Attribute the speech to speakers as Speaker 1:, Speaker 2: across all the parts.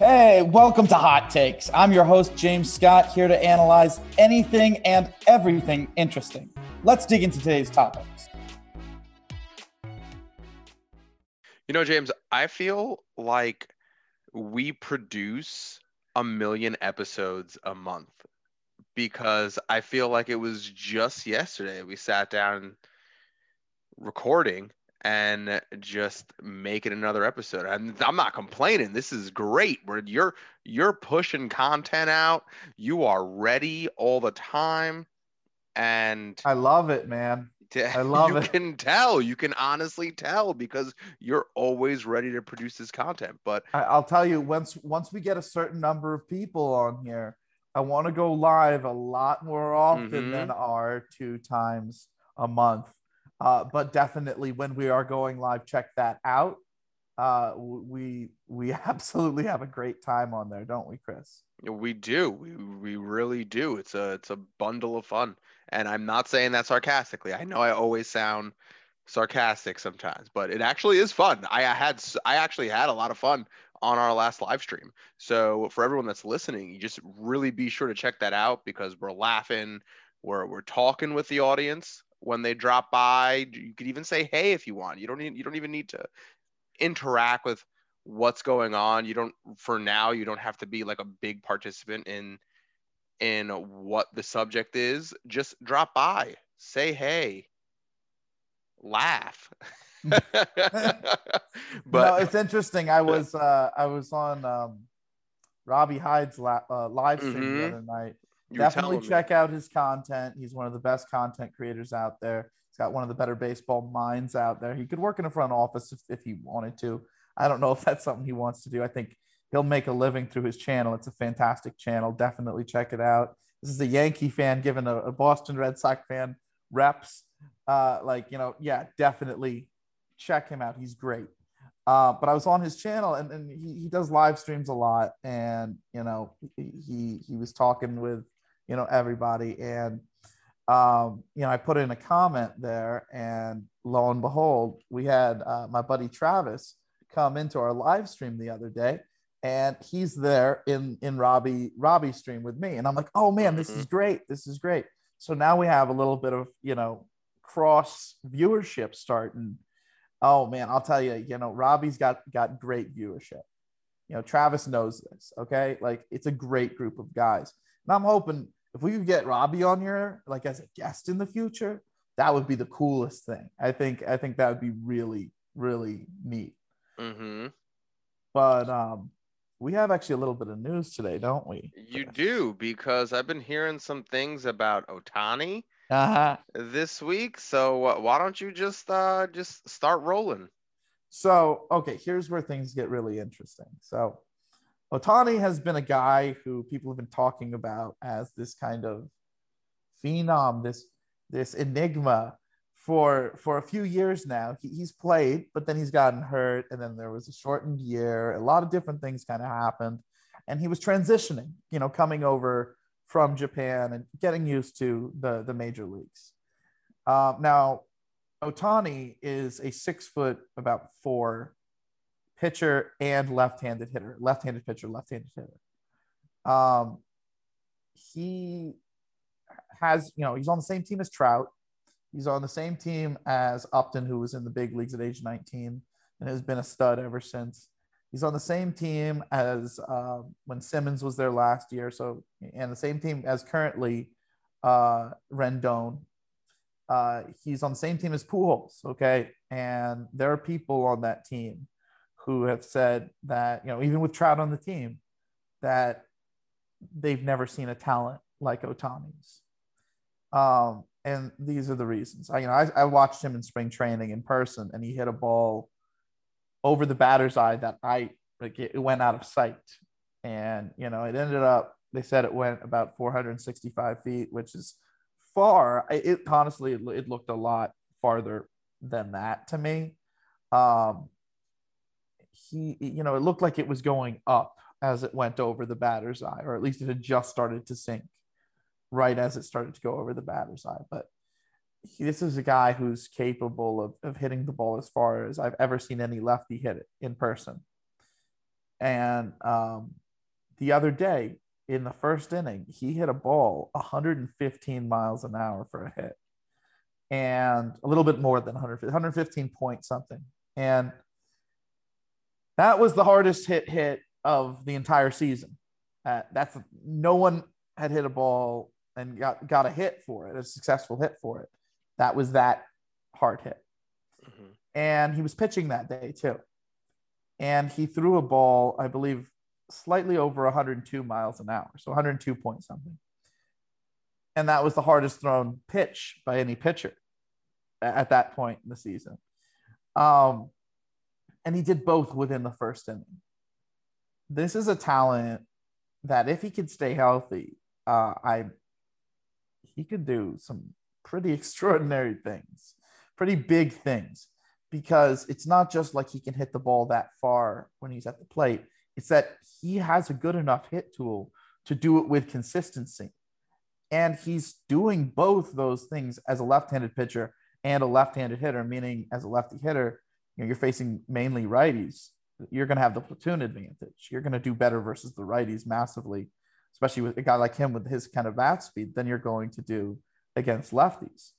Speaker 1: Hey, welcome to Hot Takes. I'm your host, James Scott, here to analyze anything and everything interesting. Let's dig into today's topics.
Speaker 2: You know, James, I feel like we produce a million episodes a month because I feel like it was just yesterday we sat down recording and just making another episode. And I'm not complaining. This is great. Where you're you're pushing content out. You are ready all the time. And
Speaker 1: I love it, man. I love
Speaker 2: you
Speaker 1: it.
Speaker 2: You can tell. You can honestly tell because you're always ready to produce this content. But
Speaker 1: I'll tell you once once we get a certain number of people on here, I want to go live a lot more often mm-hmm. than our two times a month uh, but definitely when we are going live, check that out. Uh, we we absolutely have a great time on there, don't we, Chris?
Speaker 2: We do. We, we really do. It's a it's a bundle of fun, and I'm not saying that sarcastically. I know I always sound sarcastic sometimes, but it actually is fun. I, had I actually had a lot of fun on our last live stream. So for everyone that's listening, you just really be sure to check that out because we're laughing, we're we're talking with the audience when they drop by. You could even say hey if you want. You don't need, you don't even need to interact with what's going on. You don't for now you don't have to be like a big participant in in what the subject is. Just drop by, say hey, laugh.
Speaker 1: but no, it's interesting. I was uh I was on um Robbie Hyde's la- uh, live stream mm-hmm. the other night you Definitely check me. out his content. He's one of the best content creators out there. He's got one of the better baseball minds out there. He could work in a front office if, if he wanted to. I don't know if that's something he wants to do. I think he'll make a living through his channel. It's a fantastic channel. Definitely check it out. This is a Yankee fan giving a, a Boston Red Sox fan reps. Uh, like, you know, yeah, definitely check him out. He's great. Uh, but I was on his channel and, and he, he does live streams a lot. And, you know, he, he was talking with you know everybody. And um, you know i put in a comment there and lo and behold we had uh, my buddy travis come into our live stream the other day and he's there in in robbie robbie stream with me. And i'm like oh man this is mm-hmm. great. This is great. So now we have a little bit of you know cross viewership starting. Oh man i'll tell you you know robbie's got got great viewership. You know travis knows this okay? Like it's a great group of guys. And i'm hoping if we could get Robbie on here, like as a guest in the future, that would be the coolest thing. I think I think that would be really really neat.
Speaker 2: Mm-hmm.
Speaker 1: But um, we have actually a little bit of news today, don't we?
Speaker 2: You do because I've been hearing some things about Ohtani
Speaker 1: uh-huh.
Speaker 2: this week. So uh, why don't you just uh, just start rolling?
Speaker 1: So okay, here's where things get really interesting. So Ohtani has been a guy who people have been talking about as this kind of phenom, this this enigma for for a few years now. He, he's played, but then he's gotten hurt, and then there was a shortened year. A lot of different things kind of happened, and he was transitioning. You know, coming over from Japan and getting used to the the major leagues. Um, now, Ohtani is a six foot, about four pitcher and left-handed hitter, left-handed pitcher, left-handed hitter. Um, he has, you know, he's on the same team as Trout. He's on the same team as Upton, who was in the big leagues at age 19 and has been a stud ever since. He's on the same team as uh, when Simmons was there last year. So, and the same team as currently uh, Rendon. Uh, he's on the same team as Pujols. Okay. And there are people on that team who have said that, you know, even with Trout on the team, that they've never seen a talent like Ohtani's. Um, and these are the reasons. I, you know, I, I watched him in spring training in person, and he hit a ball over the batter's eye that I like it went out of sight, and you know, it ended up. They said it went about 465 feet, which is far. It honestly, it looked a lot farther than that to me. Um, he, you know, it looked like it was going up as it went over the batter's eye, or at least it had just started to sink right as it started to go over the batter's eye. But he, this is a guy who's capable of, of hitting the ball as far as I've ever seen any lefty hit it in person. And um, the other day in the first inning, he hit a ball 115 miles an hour for a hit and a little bit more than 100, 115 point something. And that was the hardest hit hit of the entire season. Uh, that's no one had hit a ball and got, got a hit for it, a successful hit for it. That was that hard hit. Mm-hmm. And he was pitching that day too. And he threw a ball, I believe, slightly over 102 miles an hour, so 102 point something. And that was the hardest thrown pitch by any pitcher at that point in the season. Um, and he did both within the first inning. This is a talent that, if he could stay healthy, uh, I he could do some pretty extraordinary things, pretty big things, because it's not just like he can hit the ball that far when he's at the plate. It's that he has a good enough hit tool to do it with consistency. And he's doing both those things as a left handed pitcher and a left handed hitter, meaning as a lefty hitter, you know, you're facing mainly righties. You're going to have the platoon advantage. You're going to do better versus the righties massively, especially with a guy like him with his kind of bat speed than you're going to do against lefties.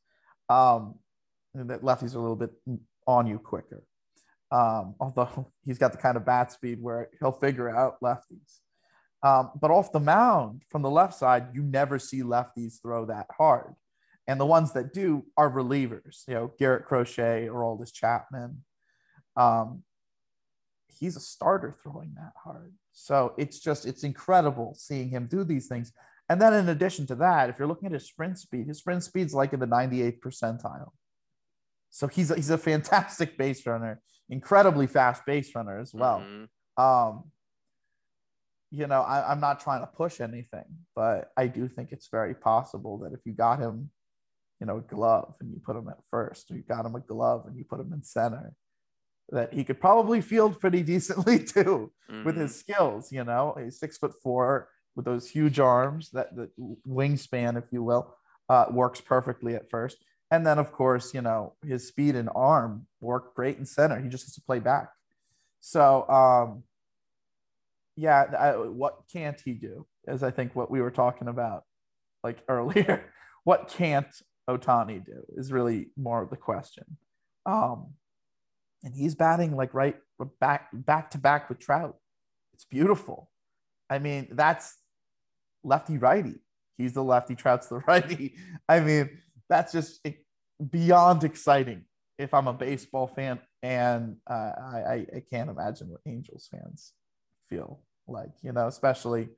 Speaker 1: Um, that lefties are a little bit on you quicker. Um, although he's got the kind of bat speed where he'll figure out lefties. Um, but off the mound from the left side, you never see lefties throw that hard. And the ones that do are relievers, you know, Garrett Crochet or Aroldis Chapman. Um, he's a starter throwing that hard. So it's just, it's incredible seeing him do these things. And then in addition to that, if you're looking at his sprint speed, his sprint speed's like in the 98th percentile. So he's a, he's a fantastic base runner, incredibly fast base runner as well. Mm-hmm. Um, you know, I, I'm not trying to push anything, but I do think it's very possible that if you got him, you know, a glove and you put him at first, or you got him a glove and you put him in center, that he could probably field pretty decently too mm-hmm. with his mm-hmm. skills. You know, he's six foot four with those huge arms, that the wingspan, if you will, uh, works perfectly at first. And then, of course, you know, his speed and arm work great in center. He just has to play back. So, um, yeah, I, what can't he do? Is I think what we were talking about like earlier. what can't Ohtani do is really more of the question. Um, and he's batting like right back back to back with Trout. It's beautiful. I mean, that's lefty righty. He's the lefty, Trout's the righty. I mean, that's just beyond exciting if I'm a baseball fan, and uh, I, I can't imagine what Angels fans feel like, you know, especially,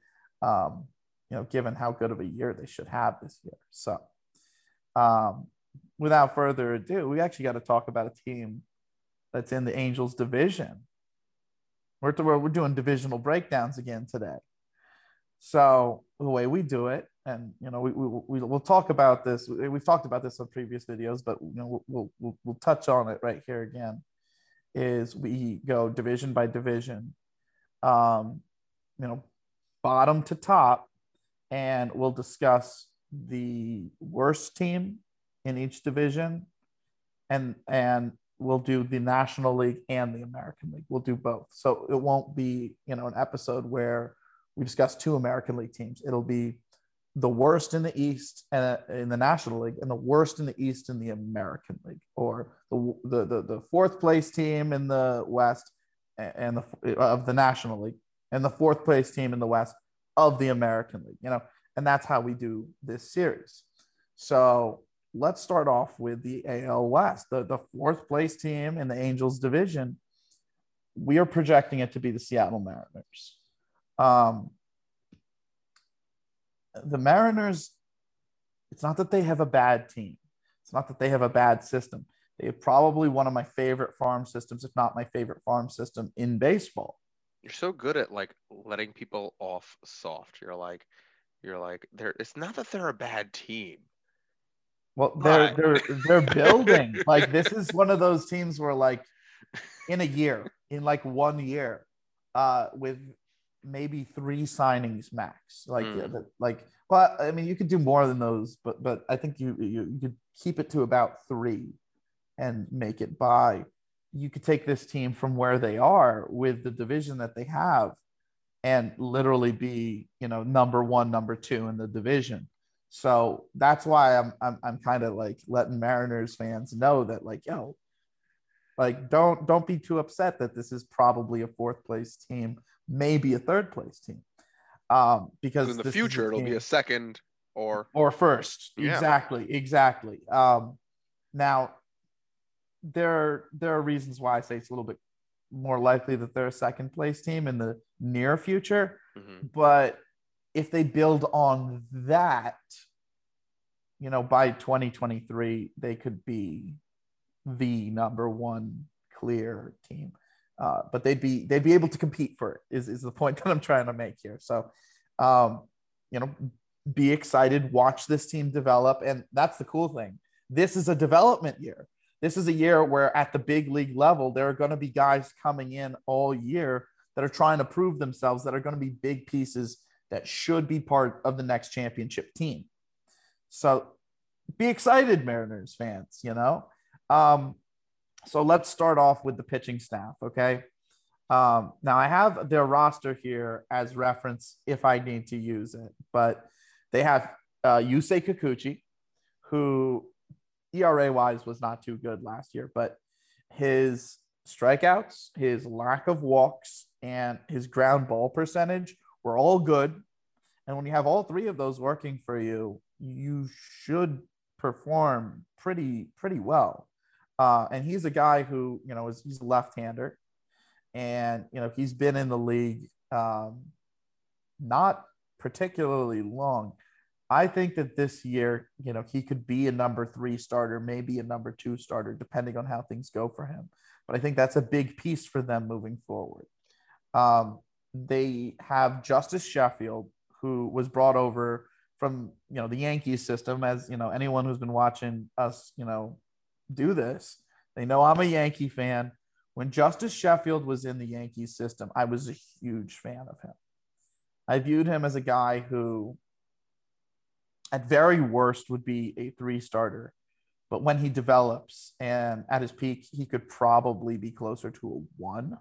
Speaker 1: um, you know, given how good of a year they should have this year. So, um, without further ado, we actually got to talk about a team that's in the Angels division. We're, we're doing divisional breakdowns again today. So the way we do it, and you know, we, we, we will talk about this. We've talked about this on previous videos, but you know, we'll, we'll, we'll touch on it right here again. Is we go division by division, um, you know, bottom to top, and we'll discuss the worst team in each division, and and we'll do the National League and the American League. We'll do both. So it won't be you know an episode where we discuss two American League teams. It'll be the worst in the East and uh, in the National League, and the worst in the East in the American League, or the the the, the fourth place team in the West and the of the National League, and the fourth place team in the West of the American League. You know, and that's how we do this series. So let's start off with the AL West, the the fourth place team in the Angels division. We are projecting it to be the Seattle Mariners. Um, the Mariners, it's not that they have a bad team. It's not that they have a bad system. They have probably one of my favorite farm systems, if not my favorite farm system in baseball.
Speaker 2: You're so good at like letting people off soft. You're like, you're like, they're. It's not that they're a bad team.
Speaker 1: Well, they're they're they're building. like this is one of those teams where like in a year, in like one year, uh, with maybe three signings max. Like, mm. yeah, like, but I mean, you could do more than those, but but I think you you, you could keep it to about three, and make it by you could take this team from where they are with the division that they have and literally be, you know, number one, number two in the division. So that's why I'm I'm, I'm kind of like letting Mariners fans know that like, yo, like don't don't be too upset that this is probably a fourth place team, maybe a third place team. Um, because
Speaker 2: in the future it'll be a second or
Speaker 1: or first. Yeah. Exactly, exactly. Um, now there there are reasons why I say it's a little bit more likely that they're a second place team in the near future. Mm-hmm. But if they build on that, you know, by 2023, they could be the number one clear team. Uh, but they'd be they'd be able to compete for it is, is the point that I'm trying to make here. So um, you know, be excited, watch this team develop. And that's the cool thing. This is a development year. This is a year where at the big league level, there are going to be guys coming in all year that are trying to prove themselves, that are going to be big pieces that should be part of the next championship team. So be excited, Mariners fans, you know? Um, so let's start off with the pitching staff, okay? Um, now I have their roster here as reference if I need to use it, but they have uh, Yusei Kikuchi, who ERA wise was not too good last year, but his strikeouts, his lack of walks, and his ground ball percentage were all good. And when you have all three of those working for you, you should perform pretty pretty well. Uh, and he's a guy who you know is he's a left-hander, and you know he's been in the league um, not particularly long. I think that this year, you know, he could be a number three starter, maybe a number two starter, depending on how things go for him. But I think that's a big piece for them moving forward. Um, they have Justice Sheffield, who was brought over from you know the Yankees system. As you know, anyone who's been watching us, you know, do this, they know I'm a Yankee fan. When Justice Sheffield was in the Yankees system, I was a huge fan of him. I viewed him as a guy who, at very worst, would be a three starter. But when he develops and at his peak, he could probably be closer to a one.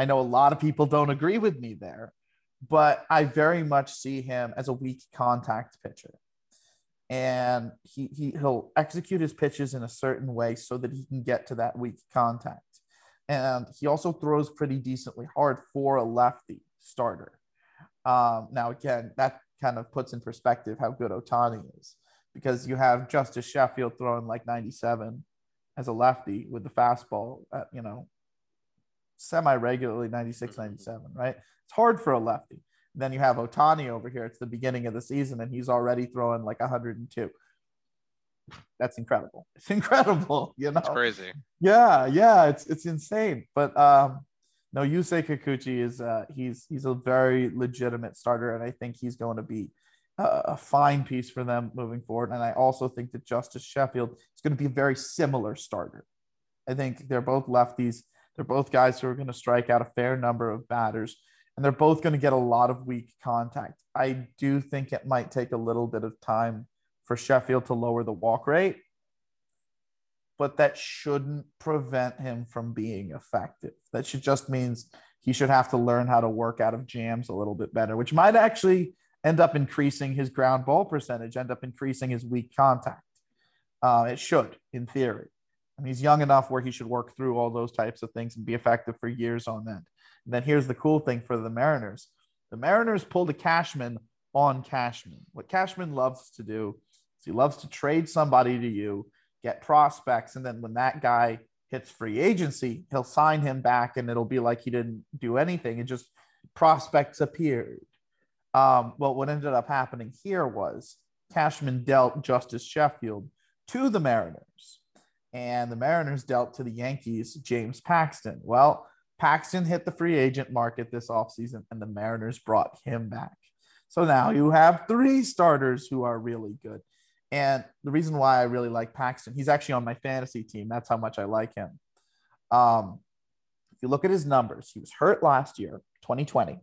Speaker 1: I know a lot of people don't agree with me there, but I very much see him as a weak contact pitcher. And he, he, he'll execute his pitches in a certain way so that he can get to that weak contact and he also throws pretty decently hard for a lefty starter. Um, now, again, that kind of puts in perspective how good Ohtani is because you have Justice Sheffield throwing like 97 as a lefty with the fastball at, you know, semi regularly 96, 97, right? It's hard for a lefty. Then you have Ohtani over here. It's the beginning of the season and he's already throwing like 102 that's incredible. It's incredible, you know. It's
Speaker 2: crazy.
Speaker 1: Yeah, yeah, it's it's insane. But um no, Yusei Kikuchi is uh he's he's a very legitimate starter, and I think he's going to be a, a fine piece for them moving forward. And I also think that Justice Sheffield is going to be a very similar starter. I think they're both lefties. They're both guys who are going to strike out a fair number of batters, and they're both going to get a lot of weak contact. I do think it might take a little bit of time for Sheffield to lower the walk rate, but that shouldn't prevent him from being effective. That should just means he should have to learn how to work out of jams a little bit better, which might actually end up increasing his ground ball percentage, end up increasing his weak contact. Uh, it should, in theory. He's young enough where he should work through all those types of things and be effective for years on end. And then here's the cool thing for the Mariners the Mariners pulled a Cashman on Cashman. What Cashman loves to do is he loves to trade somebody to you, get prospects, and then when that guy hits free agency, he'll sign him back, and it'll be like he didn't do anything. It just prospects appeared. Um, well, what ended up happening here was Cashman dealt Justice Sheffield to the Mariners, and the Mariners dealt to the Yankees James Paxton. Well, Paxton hit the free agent market this offseason, and the Mariners brought him back. So now you have three starters who are really good. And the reason why I really like Paxton, he's actually on my fantasy team. That's how much I like him. Um, if you look at his numbers, he was hurt last year, 2020.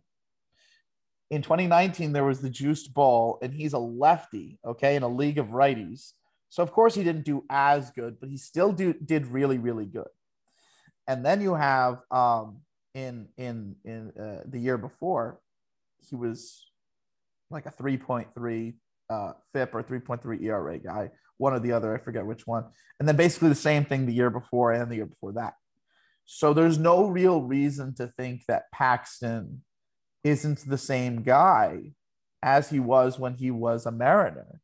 Speaker 1: In 2019, there was the juiced ball, and he's a lefty, okay, in a league of righties. So, of course, he didn't do as good, but he still do, did really, really good. And then you have um, in in in uh, the year before, he was like a 3.3 uh, FIP or 3.3 ERA guy, one or the other. I forget which one. And then basically the same thing the year before and the year before that. So there's no real reason to think that Paxton isn't the same guy as he was when he was a Mariner.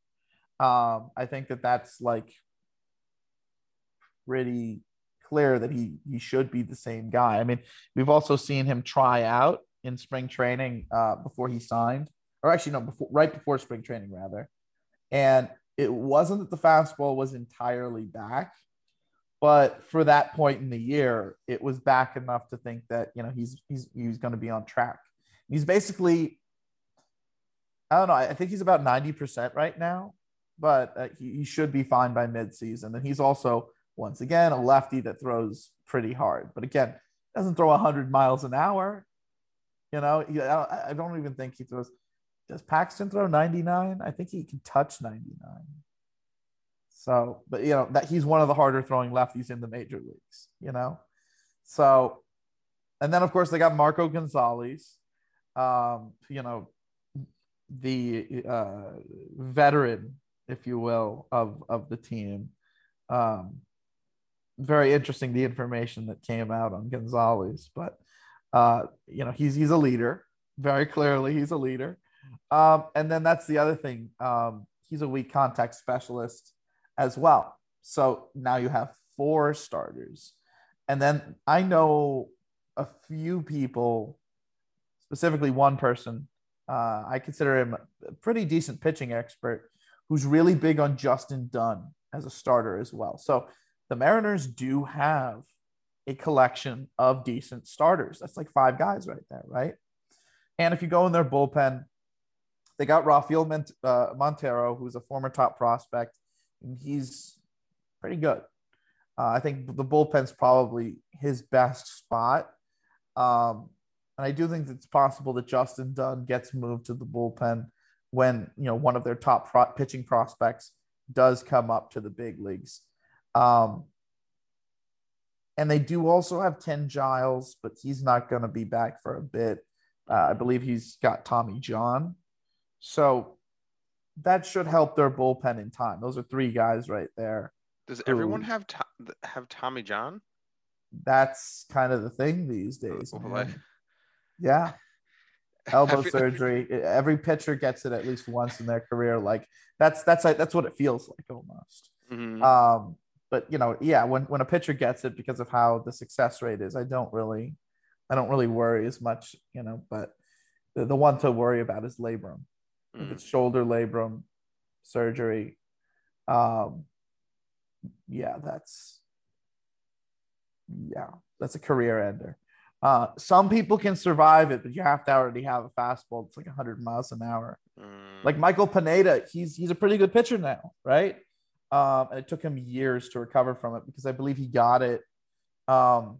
Speaker 1: Um, I think that that's like pretty clear that he he should be the same guy. I mean, we've also seen him try out in spring training uh, before he signed, or actually no, before right before spring training rather, and it wasn't that the fastball was entirely back, but for that point in the year, it was back enough to think that you know he's he's he's going to be on track. He's basically, I don't know, I think he's about ninety percent right now, but uh, he, he should be fine by midseason. And he's also once again a lefty that throws pretty hard, but again doesn't throw hundred miles an hour. You know, I don't even think he throws. Does Paxton throw 99? I think he can touch 99. So, but you know that he's one of the harder throwing lefties in the major leagues. You know, so, and then of course they got Marco Gonzalez, um, you know, the uh, veteran, if you will, of of the team. Um, very interesting the information that came out on Gonzalez, but uh, you know he's he's a leader. Very clearly, he's a leader. Um, and then that's the other thing. Um, he's a weak contact specialist as well. So now you have four starters. And then I know a few people, specifically one person, uh, I consider him a pretty decent pitching expert who's really big on Justin Dunn as a starter as well. So the Mariners do have a collection of decent starters. That's like five guys right there, right? And if you go in their bullpen, they got Rafael uh, Montero, who's a former top prospect he's pretty good. Uh, I think the bullpen's probably his best spot. Um, and I do think it's possible that Justin Dunn gets moved to the bullpen when you know one of their top pro- pitching prospects does come up to the big leagues. Um, and they do also have Ken Giles, but he's not going to be back for a bit. Uh, I believe he's got Tommy John. So that should help their bullpen in time. Those are three guys right there.
Speaker 2: Does everyone have to, have Tommy John?
Speaker 1: That's kind of the thing these days. Oh, yeah. Elbow surgery. Every pitcher gets it at least once in their career. Like that's that's like that's what it feels like almost. Mm-hmm. Um, but you know, yeah, when when a pitcher gets it because of how the success rate is, I don't really, I don't really worry as much. You know, but the, the one to worry about is labrum mm. if it's shoulder labrum surgery. Um, yeah, that's yeah, that's a career ender. Uh, some people can survive it, but you have to already have a fastball that's like 100 miles an hour. Mm. Like Michael Pineda, he's he's a pretty good pitcher now, right? Um, and it took him years to recover from it because I believe he got it. Um,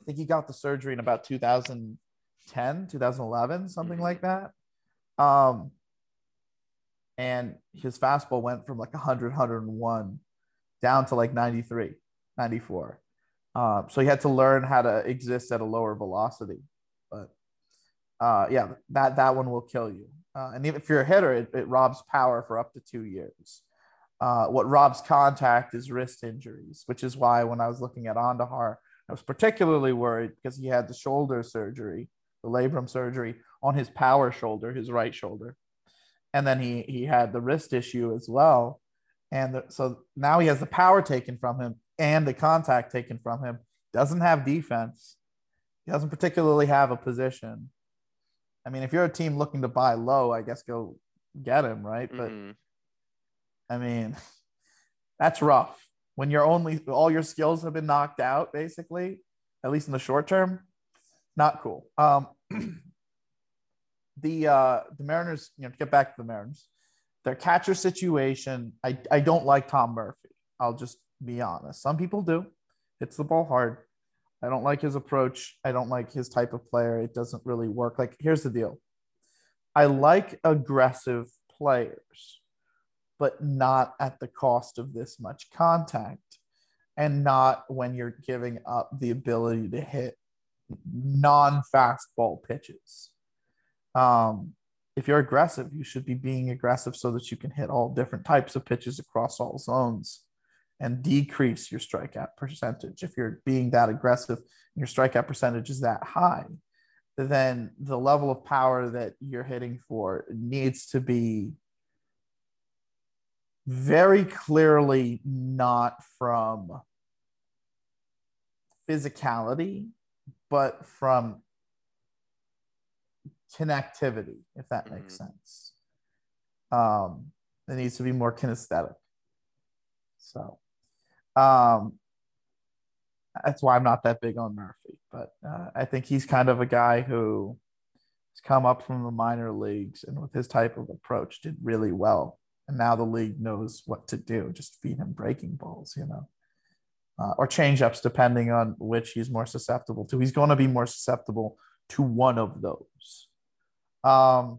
Speaker 1: I think he got the surgery in about 2010, 2011, something mm. like that. Um, and his fastball went from like 100 101 down to like 93 94 uh, so he had to learn how to exist at a lower velocity but uh, yeah that that one will kill you. Uh, and even if you're a hitter it, it robs power for up to two years. Uh, what robs contact is wrist injuries which is why when i was looking at Andujar, i was particularly worried because he had the shoulder surgery the labrum surgery on his power shoulder his right shoulder. And then he he had the wrist issue as well. And the, so now he has the power taken from him and the contact taken from him doesn't have defense he doesn't particularly have a position i mean if you're a team looking to buy low i guess go get him right but mm-hmm. i mean that's rough when you're only all your skills have been knocked out basically at least in the short term not cool um the uh, the Mariners, you know, to get back to the Mariners, their catcher situation, I, I don't like Tom Murphy. I'll just be honest. Some people do. Hits the ball hard. I don't like his approach. I don't like his type of player. It doesn't really work. Like, here's the deal I like aggressive players, but not at the cost of this much contact. and not when you're giving up the ability to hit non fastball pitches. Um, if you're aggressive, you should be being aggressive so that you can hit all different types of pitches across all zones and decrease your strikeout percentage. If you're being that aggressive, and your strikeout percentage is that high, then the level of power that you're hitting for needs to be very clearly not from physicality, but from connectivity, if that makes mm-hmm. sense. Um, it needs to be more kinesthetic. So, um, that's why I'm not that big on Murphy, but uh, I think he's kind of a guy who has come up from the minor leagues and with his type of approach did really well. And now the league knows what to do. Just feed him breaking balls, you know, uh, or change ups, depending on which he's more susceptible to. He's going to be more susceptible to one of those. Um,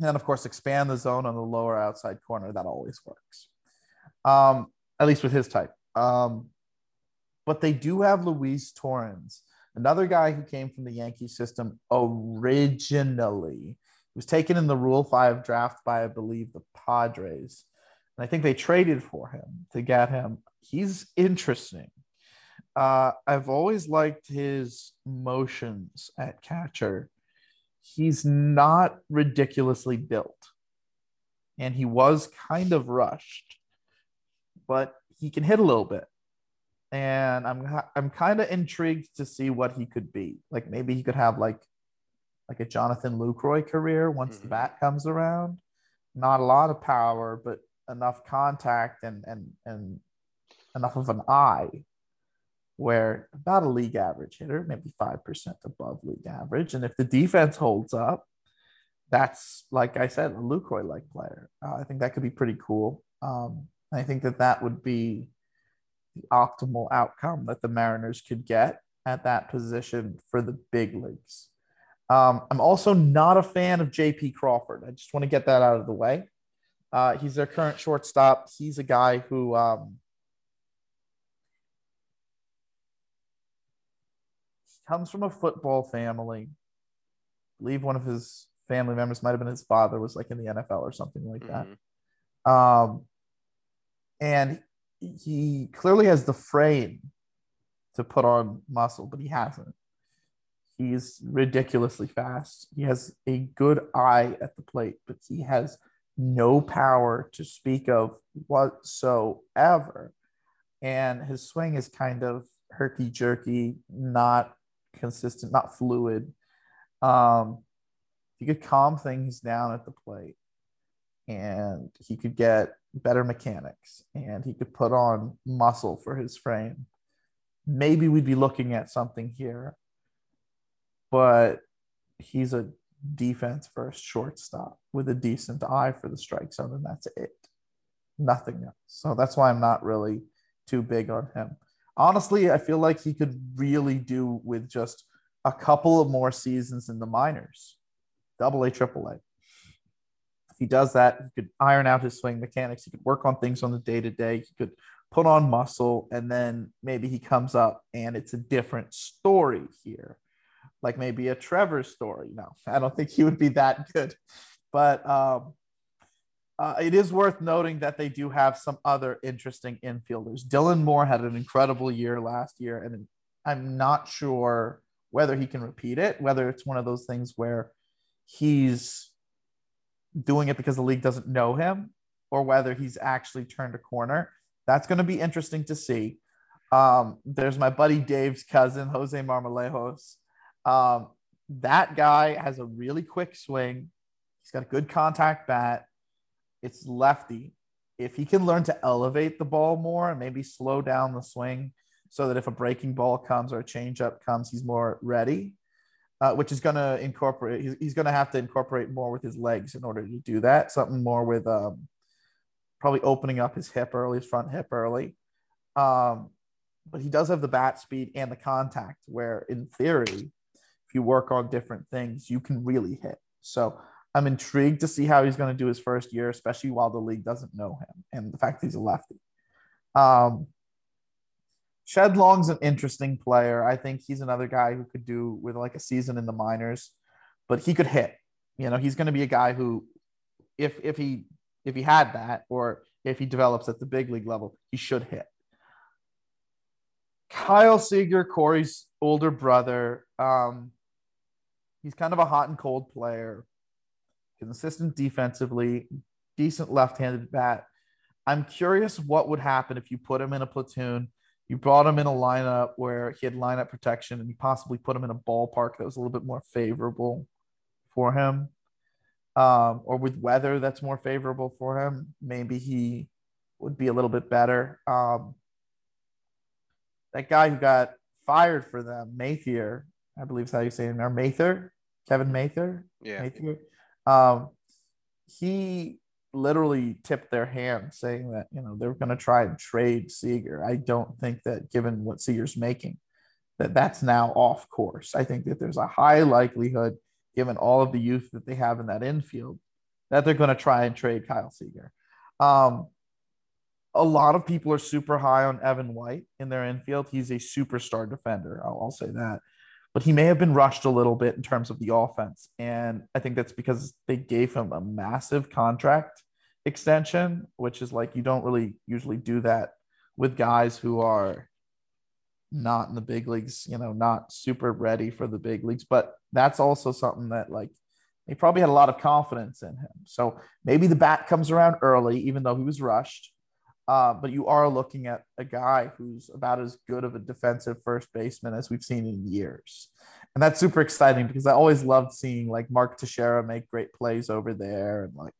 Speaker 1: and of course, expand the zone on the lower outside corner. That always works, um, at least with his type. Um, but they do have Luis Torrens, another guy who came from the Yankee system originally. He was taken in the Rule 5 draft by, I believe, the Padres. And I think they traded for him to get him. He's interesting. Uh, I've always liked his motions at catcher. He's not ridiculously built, and he was kind of rushed, but he can hit a little bit and I'm I'm kind of intrigued to see what he could be. Like maybe he could have like like a Jonathan Lucroy career once mm-hmm. the bat comes around. Not a lot of power, but enough contact and and and enough of an eye where about a league average hitter, maybe 5% above league average. And if the defense holds up, that's like I said, a Lucroy like player. Uh, I think that could be pretty cool. Um, I think that that would be the optimal outcome that the Mariners could get at that position for the big leagues. Um, I'm also not a fan of JP Crawford. I just want to get that out of the way. Uh, he's their current shortstop. He's a guy who um, comes from a football family. I believe one of his family members might have been his father was like in the NFL or something like that. Mm-hmm. Um, and he clearly has the frame to put on muscle, but he hasn't. He's ridiculously fast. He has a good eye at the plate, but he has no power to speak of whatsoever. And his swing is kind of herky jerky, not consistent, not fluid. Um, he could calm things down at the plate and he could get better mechanics and he could put on muscle for his frame, maybe we'd be looking at something here. But he's a defense first shortstop with a decent eye for the strike zone, and that's it. Nothing else. So that's why I'm not really too big on him. Honestly, I feel like he could really do with just a couple of more seasons in the minors, double A, triple A. If he does that, he could iron out his swing mechanics. He could work on things on the day to day. He could put on muscle, and then maybe he comes up and it's a different story here, like maybe a Trevor Story. No, I don't think he would be that good, but um, uh, it is worth noting that they do have some other interesting infielders. Dylan Moore had an incredible year last year, and I'm not sure whether he can repeat it, whether it's one of those things where he's doing it because the league doesn't know him or whether he's actually turned a corner. That's going to be interesting to see. Um, there's my buddy Dave's cousin, Jose Marmolejos. Um, that guy has a really quick swing. He's got a good contact bat. It's lefty. If he can learn to elevate the ball more and maybe slow down the swing so that if a breaking ball comes or a changeup comes, he's more ready uh, which is going to incorporate, he's, he's going to have to incorporate more with his legs in order to do that. Something more with um, probably opening up his hip early, his front hip early. Um, but he does have the bat speed and the contact, where in theory, if you work on different things, you can really hit. So I'm intrigued to see how he's going to do his first year, especially while the league doesn't know him and the fact he's a lefty. Um, Shed Long's an interesting player. I think he's another guy who could do with like a season in the minors, but he could hit. You know, he's going to be a guy who, if if he if he had that, or if he develops at the big league level, he should hit. Kyle Seager, Corey's older brother. Um, he's kind of a hot and cold player, consistent defensively, decent left-handed bat. I'm curious what would happen if you put him in a platoon you brought him in a lineup where he had lineup protection and you possibly put him in a ballpark that was a little bit more favorable for him. Um, or with weather that's more favorable for him, maybe he would be a little bit better. Um, that guy who got fired for them, Mather, I believe is how you say it, or Mather, Kevin Mather.
Speaker 2: Yeah.
Speaker 1: Mather. Um, he literally tipped their hand saying that you know they're going to try and trade Seager. I don't think that given what Seager's making, that that's now off course. I think that there's a high likelihood, given all of the youth that they have in that infield, that they're going to try and trade Kyle Seager. Um, a lot of people are super high on Evan White in their infield. He's a superstar defender. I'll, I'll say that. But he may have been rushed a little bit in terms of the offense. And I think that's because they gave him a massive contract extension, which is like you don't really usually do that with guys who are not in the big leagues, you know, not super ready for the big leagues. But that's also something that like they probably had a lot of confidence in him. So maybe the bat comes around early, even though he was rushed. Uh, but you are looking at a guy who's about as good of a defensive first baseman as we've seen in years. And that's super exciting because I always loved seeing like Mark Teixeira make great plays over there and like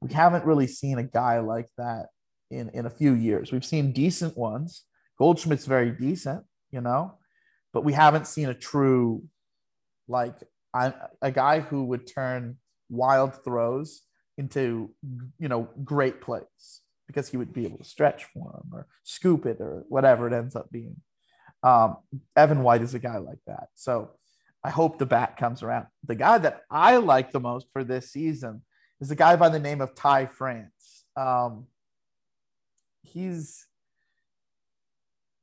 Speaker 1: we haven't really seen a guy like that in in a few years. We've seen decent ones. Goldschmidt's very decent, you know, but we haven't seen a true like a guy who would turn wild throws into you know great plays because he would be able to stretch for him or scoop it or whatever it ends up being. Um, Evan White is a guy like that. So I hope the bat comes around. The guy that I like the most for this season is a guy by the name of Ty France. Um, he's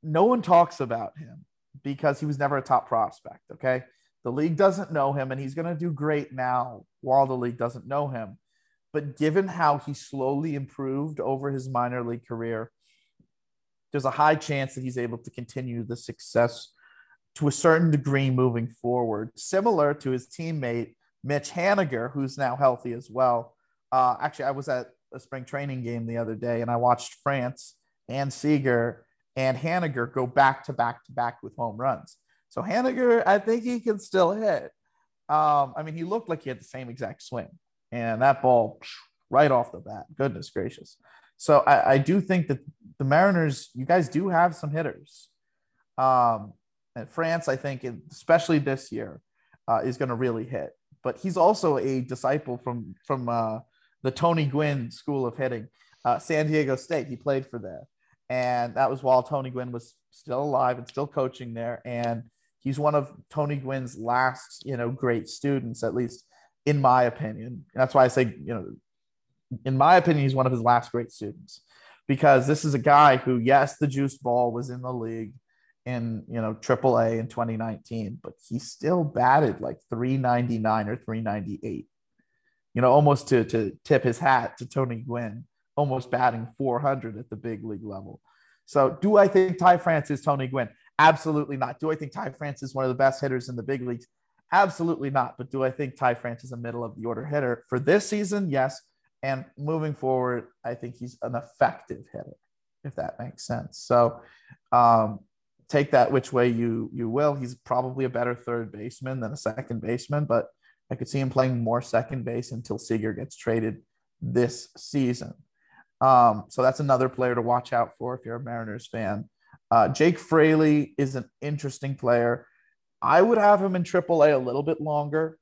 Speaker 1: no one talks about him because he was never a top prospect. Okay. The league doesn't know him and he's going to do great now while the league doesn't know him. But given how he slowly improved over his minor league career, there's a high chance that he's able to continue the success to a certain degree moving forward, similar to his teammate Mitch Haniger, who's now healthy as well. Uh, actually, I was at a spring training game the other day and I watched France and Seager and Haniger go back to back to back with home runs. So Haniger, I think he can still hit. Um, I mean, he looked like he had the same exact swing, and that ball right off the bat. Goodness gracious! So I, I do think that the Mariners, you guys do have some hitters. Um, and France, I think, especially this year, uh, is going to really hit but he's also a disciple from from uh, the Tony Gwynn School of Hitting, uh, San Diego State. He played for there, and that was while Tony Gwynn was still alive and still coaching there. And he's one of Tony Gwynn's last, you know, great students, at least in my opinion. That's why I say, you know, in my opinion, he's one of his last great students because this is a guy who, yes, the juice ball was in the league in you know AAA in 2019, but he still batted like 399 or 398. You know, almost to to tip his hat to Tony Gwynn, almost batting 400 at the big league level. So, do I think Ty France is Tony Gwynn? Absolutely not. Do I think Ty France is one of the best hitters in the big leagues? Absolutely not. But do I think Ty France is a middle of the order hitter for this season? Yes. And moving forward, I think he's an effective hitter, if that makes sense. So, um, take that which way you you will. He's probably a better third baseman than a second baseman, but I could see him playing more second base until Seager gets traded this season. Um, so that's another player to watch out for if you're a Mariners fan. Uh, Jake Fraley is an interesting player. I would have him in AAA a little bit longer.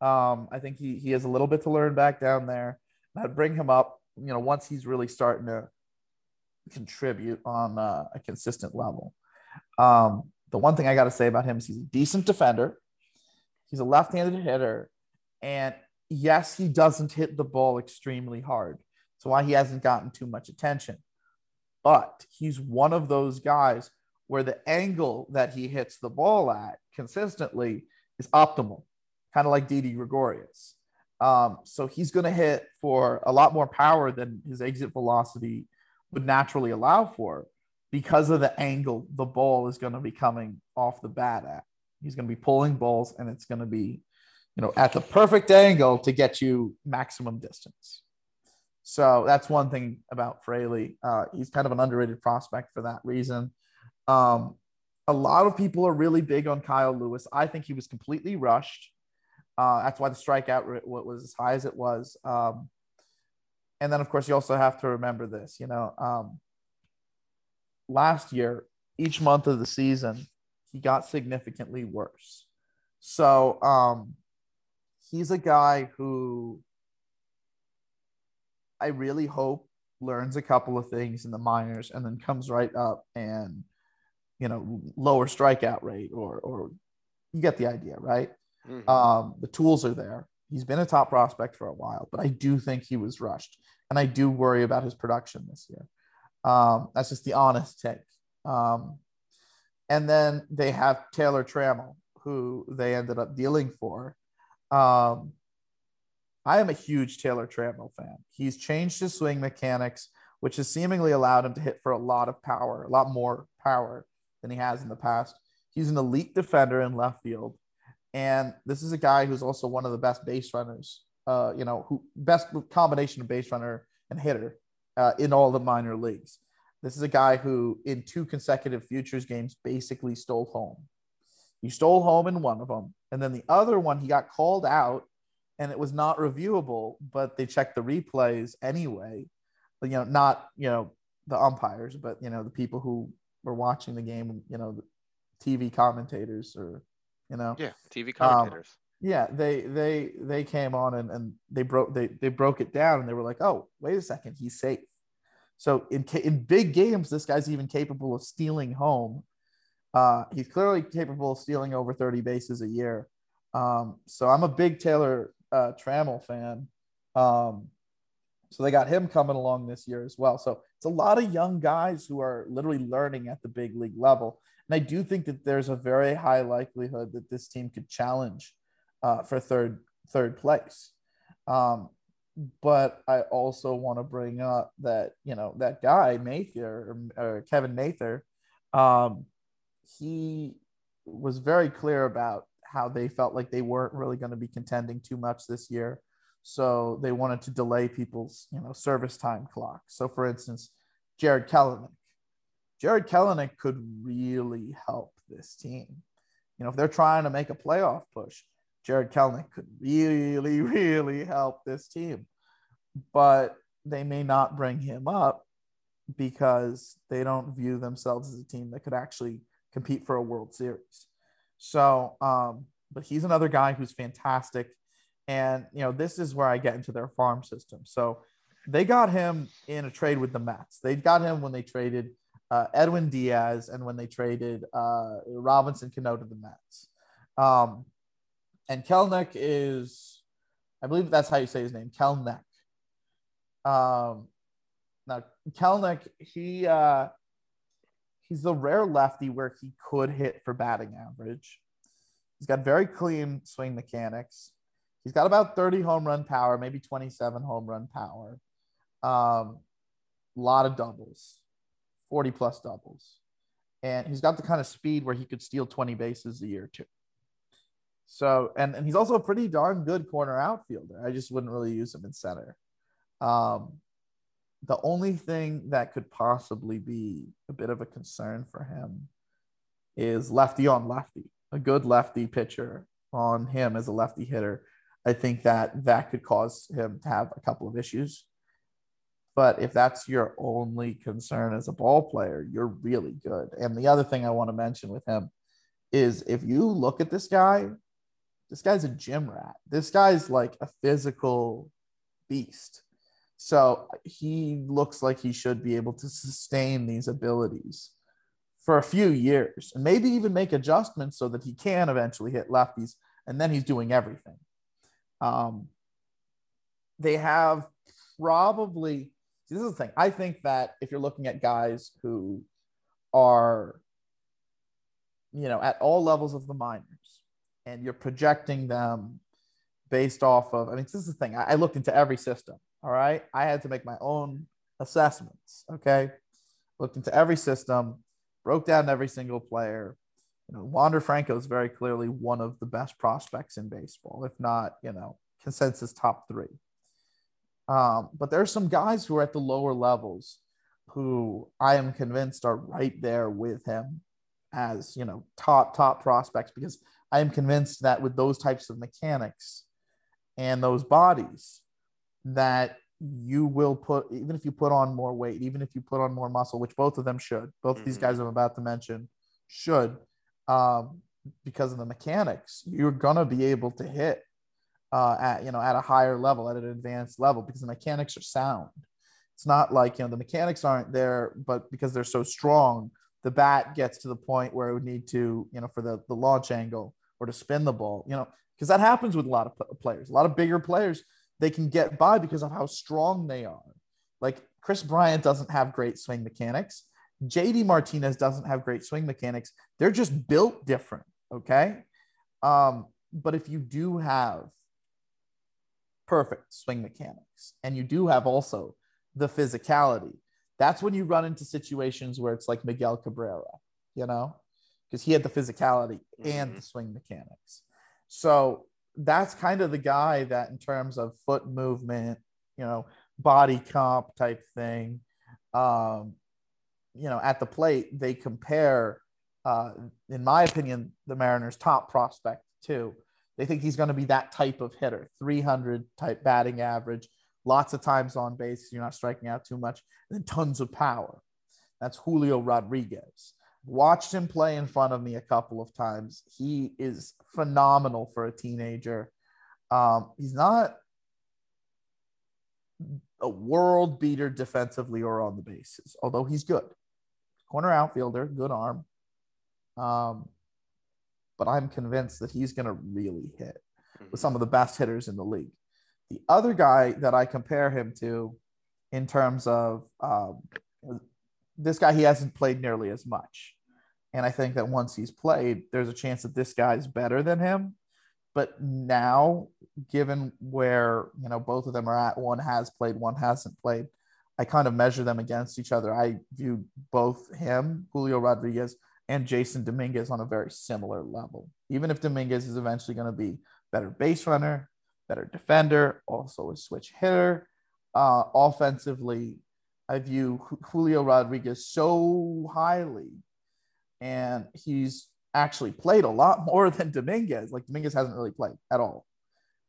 Speaker 1: Um, I think he he has a little bit to learn back down there. And I'd bring him up, you know, once he's really starting to contribute on uh, a consistent level. Um, the one thing I got to say about him is he's a decent defender. He's a left-handed hitter, and yes, he doesn't hit the ball extremely hard. That's why he hasn't gotten too much attention. But he's one of those guys where the angle that he hits the ball at consistently is optimal, kind of like Didi Gregorius. Um, so he's going to hit for a lot more power than his exit velocity would naturally allow for because of the angle the ball is going to be coming off the bat at. He's going to be pulling balls and it's going to be, you know, at the perfect angle to get you maximum distance. So that's one thing about Fraley. Uh, he's kind of an underrated prospect for that reason. Um, a lot of people are really big on Kyle Lewis. I think he was completely rushed. Uh, that's why the strikeout rate was as high as it was. Um, and then, of course, you also have to remember this. You know, um, last year, each month of the season, he got significantly worse. So um, he's a guy who I really hope learns a couple of things in the minors and then comes right up and you know lower strikeout rate or or you get the idea right mm-hmm. um, the tools are there he's been a top prospect for a while but i do think he was rushed and i do worry about his production this year um, that's just the honest take um, and then they have Taylor Trammell, who they ended up dealing for. Um, I am a huge Taylor Trammell fan. He's changed his swing mechanics, which has seemingly allowed him to hit for a lot of power, a lot more power than he has in the past. He's an elite defender in left field. And this is a guy who's also one of the best base runners, uh, you know, who best combination of base runner and hitter uh, in all the minor leagues. This is a guy who, in two consecutive futures games, basically stole home. He stole home in one of them, and then the other one he got called out, and it was not reviewable. But they checked the replays anyway. But, you know, not you know the umpires, but you know the people who were watching the game. You know, the TV commentators or you know,
Speaker 2: yeah, TV commentators. Um,
Speaker 1: yeah, they they they came on and, and they broke they they broke it down and they were like, oh, wait a second, he's safe. So in in big games, this guy's even capable of stealing home. Uh, he's clearly capable of stealing over 30 bases a year. Um, so I'm a big Taylor uh, Trammell fan. Um, so they got him coming along this year as well. So it's a lot of young guys who are literally learning at the big league level. And I do think that there's a very high likelihood that this team could challenge uh, for third third place. Um, but I also want to bring up that you know that guy Mather or, or Kevin Mather, um, he was very clear about how they felt like they weren't really going to be contending too much this year, so they wanted to delay people's you know service time clock. So, for instance, Jarred Kelenic, Jarred Kelenic could really help this team. You know, if they're trying to make a playoff push, Jarred Kelenic could really, really help this team. But they may not bring him up because they don't view themselves as a team that could actually compete for a World Series. So, um, but he's another guy who's fantastic. And, you know, this is where I get into their farm system. So they got him in a trade with the Mets. They got him when they traded uh, Edwin Diaz and when they traded uh, Robinson Cano to the Mets. Um, and Kelnick is, I believe that's how you say his name, Kelnick. Um, now Kelnick, he uh, he's the rare lefty where he could hit for batting average. He's got very clean swing mechanics. He's got about 30 home run power, maybe 27 home run power. Um, a lot of doubles, 40 plus doubles. And he's got the kind of speed where he could steal 20 bases a year too. So, and, and he's also a pretty darn good corner outfielder. I just wouldn't really use him in center. Um, the only thing that could possibly be a bit of a concern for him is lefty on lefty, a good lefty pitcher on him as a lefty hitter. I think that that could cause him to have a couple of issues. But if that's your only concern as a ball player, you're really good. And the other thing I want to mention with him is if you look at this guy, this guy's a gym rat. This guy's like a physical beast. So he looks like he should be able to sustain these abilities for a few years and maybe even make adjustments so that he can eventually hit lefties and then he's doing everything. Um, they have probably, this is the thing. I think that if you're looking at guys who are you know, at all levels of the minors, and you're projecting them based off of, I mean, this is the thing. I, I looked into every system. All right. I had to make my own assessments. Okay. Looked into every system, broke down every single player. You know, Wander Franco is very clearly one of the best prospects in baseball, if not, you know, consensus top three. Um, but are some guys who are at the lower levels who I am convinced are right there with him as you know top top prospects because I am convinced that with those types of mechanics and those bodies that you will put even if you put on more weight even if you put on more muscle which both of them should both mm-hmm. these guys i'm about to mention should um, because of the mechanics you're gonna be able to hit uh, at you know at a higher level at an advanced level because the mechanics are sound it's not like you know the mechanics aren't there but because they're so strong the bat gets to the point where it would need to you know for the the launch angle or to spin the ball you know because that happens with a lot of players a lot of bigger players they can get by because of how strong they are. Like Kris Bryant doesn't have great swing mechanics. JD Martinez doesn't have great swing mechanics. They're just built different. Okay. Um, but if you do have perfect swing mechanics and you do have also the physicality, that's when you run into situations where it's like Miguel Cabrera, you know, because he had the physicality mm-hmm. and the swing mechanics. So that's kind of the guy that, in terms of foot movement, you know, body comp type thing, um, you know, at the plate, they compare, uh, in my opinion, the Mariners' top prospect too. They think he's going to be that type of hitter, 300 type batting average, lots of times on base. You're not striking out too much, and tons of power. That's Julio Rodriguez watched him play in front of me a couple of times. He is phenomenal for a teenager. Um, he's not a world beater defensively or on the bases, although he's good. Corner outfielder, good arm. Um, but I'm convinced that he's going to really hit with some of the best hitters in the league. The other guy that I compare him to in terms of um, this guy, he hasn't played nearly as much. And I think that once he's played, there's a chance that this guy's better than him. But now, given where you know both of them are at, one has played, one hasn't played. I kind of measure them against each other. I view both him, Julio Rodriguez, and Jasson Dominguez on a very similar level. Even if Dominguez is eventually going to be better base runner, better defender, also a switch hitter. Uh, offensively, I view Julio Rodriguez so highly and he's actually played a lot more than Dominguez. Like Dominguez hasn't really played at all,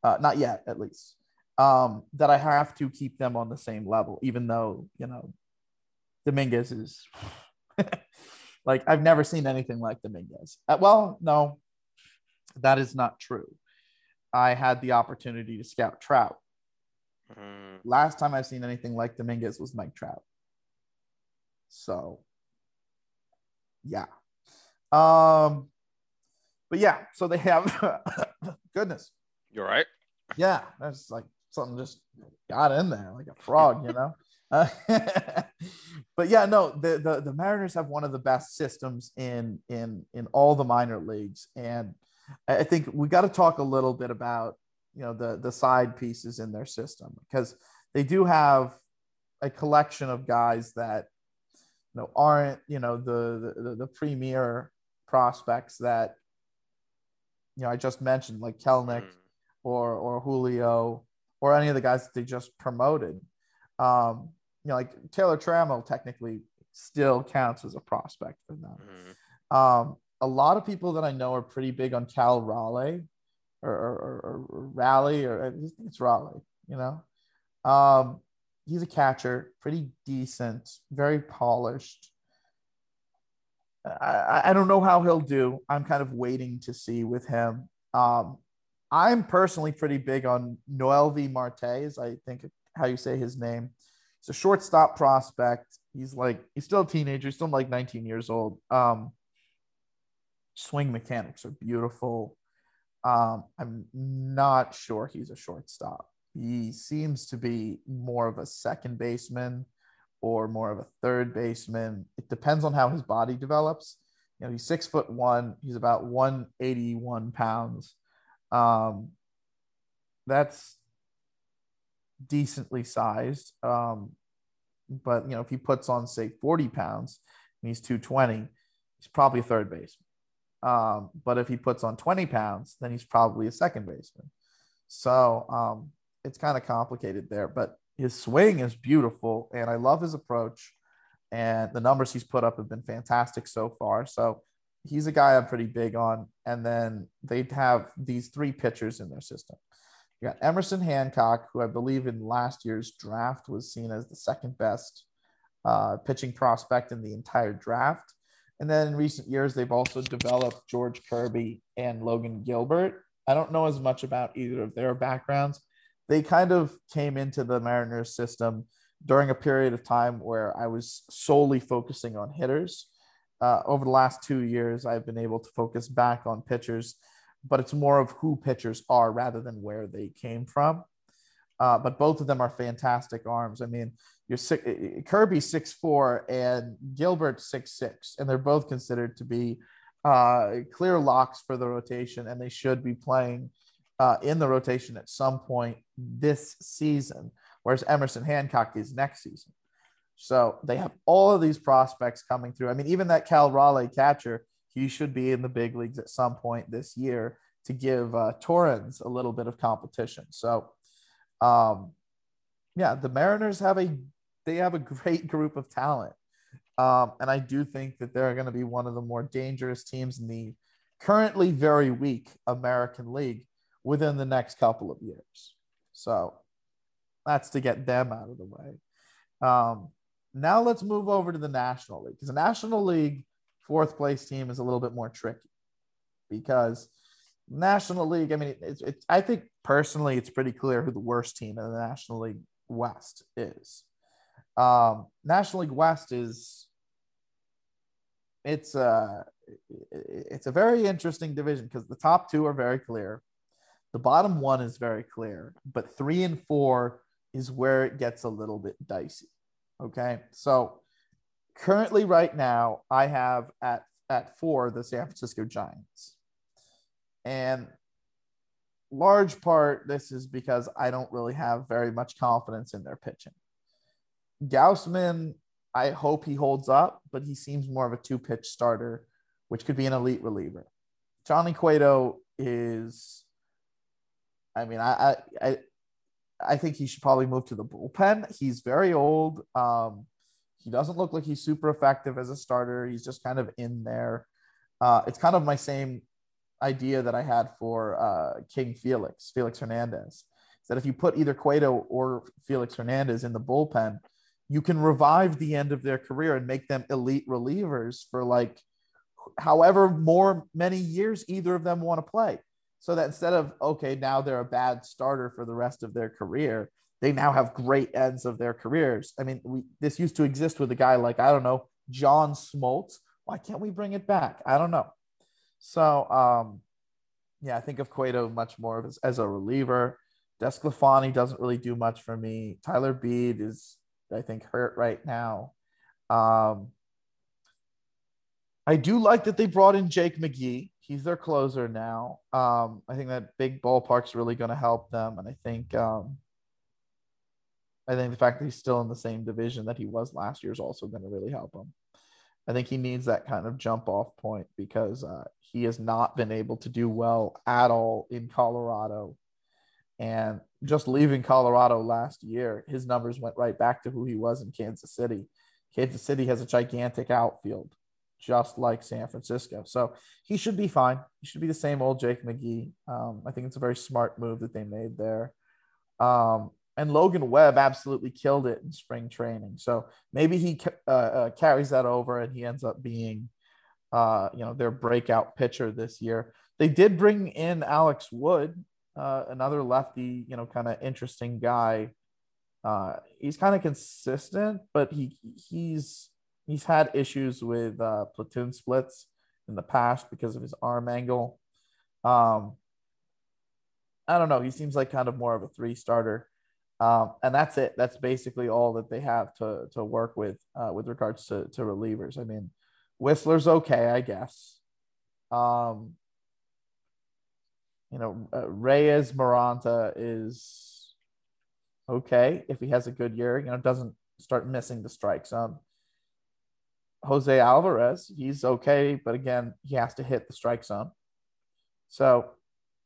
Speaker 1: uh, not yet, at least. Um, that I have to keep them on the same level, even though you know Dominguez is like I've never seen anything like Dominguez. Uh, well, no, that is not true. I had the opportunity to scout Trout. Mm. Last time I've seen anything like Dominguez was Mike Trout. So, yeah. Um, but yeah, so they have goodness.
Speaker 2: You're right.
Speaker 1: Yeah, that's like something just got in there like a frog, you know. Uh, but yeah, no, the, the the Mariners have one of the best systems in in in all the minor leagues, and I think we got to talk a little bit about you know the the side pieces in their system because they do have a collection of guys that you know aren't you know the the, the premier prospects that you know I just mentioned, like Kelnick mm. or or Julio or any of the guys that they just promoted. Um, you know, like Taylor Trammell technically still counts as a prospect for them. Mm. Um, a lot of people that I know are pretty big on Cal Raleigh or, or, or, or Raleigh, or I think it's Raleigh, you know. Um, he's a catcher, pretty decent, very polished. I, I don't know how he'll do. I'm kind of waiting to see with him. Um, I'm personally pretty big on Noelvi Marte, I think how you say his name. He's a shortstop prospect. He's like he's still a teenager, he's still like 19 years old. Um, swing mechanics are beautiful. Um, I'm not sure he's a shortstop. He seems to be more of a second baseman or more of a third baseman. It depends on how his body develops. You know, he's six foot one. He's about 181 pounds. Um, that's decently sized. Um, but you know, if he puts on say 40 pounds and he's 220, he's probably a third baseman. Um, but if he puts on 20 pounds, then he's probably a second baseman. So um, it's kind of complicated there. But his swing is beautiful, and I love his approach. And the numbers he's put up have been fantastic so far. So he's a guy I'm pretty big on. And then they'd have these three pitchers in their system. You got Emerson Hancock, who I believe in last year's draft was seen as the second best uh, pitching prospect in the entire draft. And then in recent years, they've also developed George Kirby and Logan Gilbert. I don't know as much about either of their backgrounds. They kind of came into the Mariners system during a period of time where I was solely focusing on hitters. Uh, over the last two years, I've been able to focus back on pitchers, but it's more of who pitchers are rather than where they came from. Uh, but both of them are fantastic arms. I mean, you're six, Kirby six four and Gilbert six six, and they're both considered to be uh, clear locks for the rotation, and they should be playing uh, in the rotation at some point this season whereas Emerson Hancock is next season. So they have all of these prospects coming through. I mean, even that Cal Raleigh catcher, he should be in the big leagues at some point this year to give uh, Torrens a little bit of competition. So, um, yeah, the Mariners have a they have a great group of talent, um, and I do think that they're going to be one of the more dangerous teams in the currently very weak American League within the next couple of years. So that's to get them out of the way. Um, now let's move over to the National League because the National League fourth place team is a little bit more tricky because National League. I mean, it's, I think personally it's pretty clear who the worst team in the National League West is. Um, National League West is it's a it's a very interesting division because the top two are very clear, the bottom one is very clear, but three and four is where it gets a little bit dicey. Okay. So currently, right now, I have at, at four the San Francisco Giants. And large part, this is because I don't really have very much confidence in their pitching. Gausman, I hope he holds up, but he seems more of a two pitch starter, which could be an elite reliever. Johnny Cueto is, I mean, I, I, I think he should probably move to the bullpen. He's very old. Um, he doesn't look like he's super effective as a starter. He's just kind of in there. Uh, it's kind of my same idea that I had for uh, King Felix, Felix Hernandez. That if you put either Cueto or Felix Hernandez in the bullpen, you can revive the end of their career and make them elite relievers for like however more many years either of them want to play so that instead of okay now they're a bad starter for the rest of their career they now have great ends of their careers. I mean we, this used to exist with a guy like i don't know john smoltz. Why can't we bring it back? I don't know. So um yeah i think of cueto much more as, as a reliever. Desclafani doesn't really do much for me. Tyler beede is i think hurt right now. Um I do like that they brought in Jake McGee he's their closer now. Um, I think that big ballpark's really going to help them, and I think um, I think the fact that he's still in the same division that he was last year is also going to really help him. I think he needs that kind of jump off point because uh, he has not been able to do well at all in Colorado. And just leaving Colorado last year, his numbers went right back to who he was in Kansas City. Kansas City has a gigantic outfield just like San Francisco. So he should be fine. He should be the same old Jake McGee. Um, I think it's a very smart move that they made there. Um, and Logan Webb absolutely killed it in spring training. So maybe he uh, uh, carries that over and he ends up being, uh, you know, their breakout pitcher this year. They did bring in Alex Wood, uh, another lefty, you know, kind of interesting guy. Uh, he's kind of consistent, but he he's he's had issues with uh, platoon splits in the past because of his arm angle. Um, I don't know. He seems like kind of more of a three starter. Um, and that's it. That's basically all that they have to, to work with uh, with regards to, to relievers. I mean, Wisler's okay, I guess. Um, you know, uh, Reyes Moronta is okay if he has a good year. You know, doesn't start missing the strike zone. Jose Alvarez, he's okay, but again, he has to hit the strike zone. So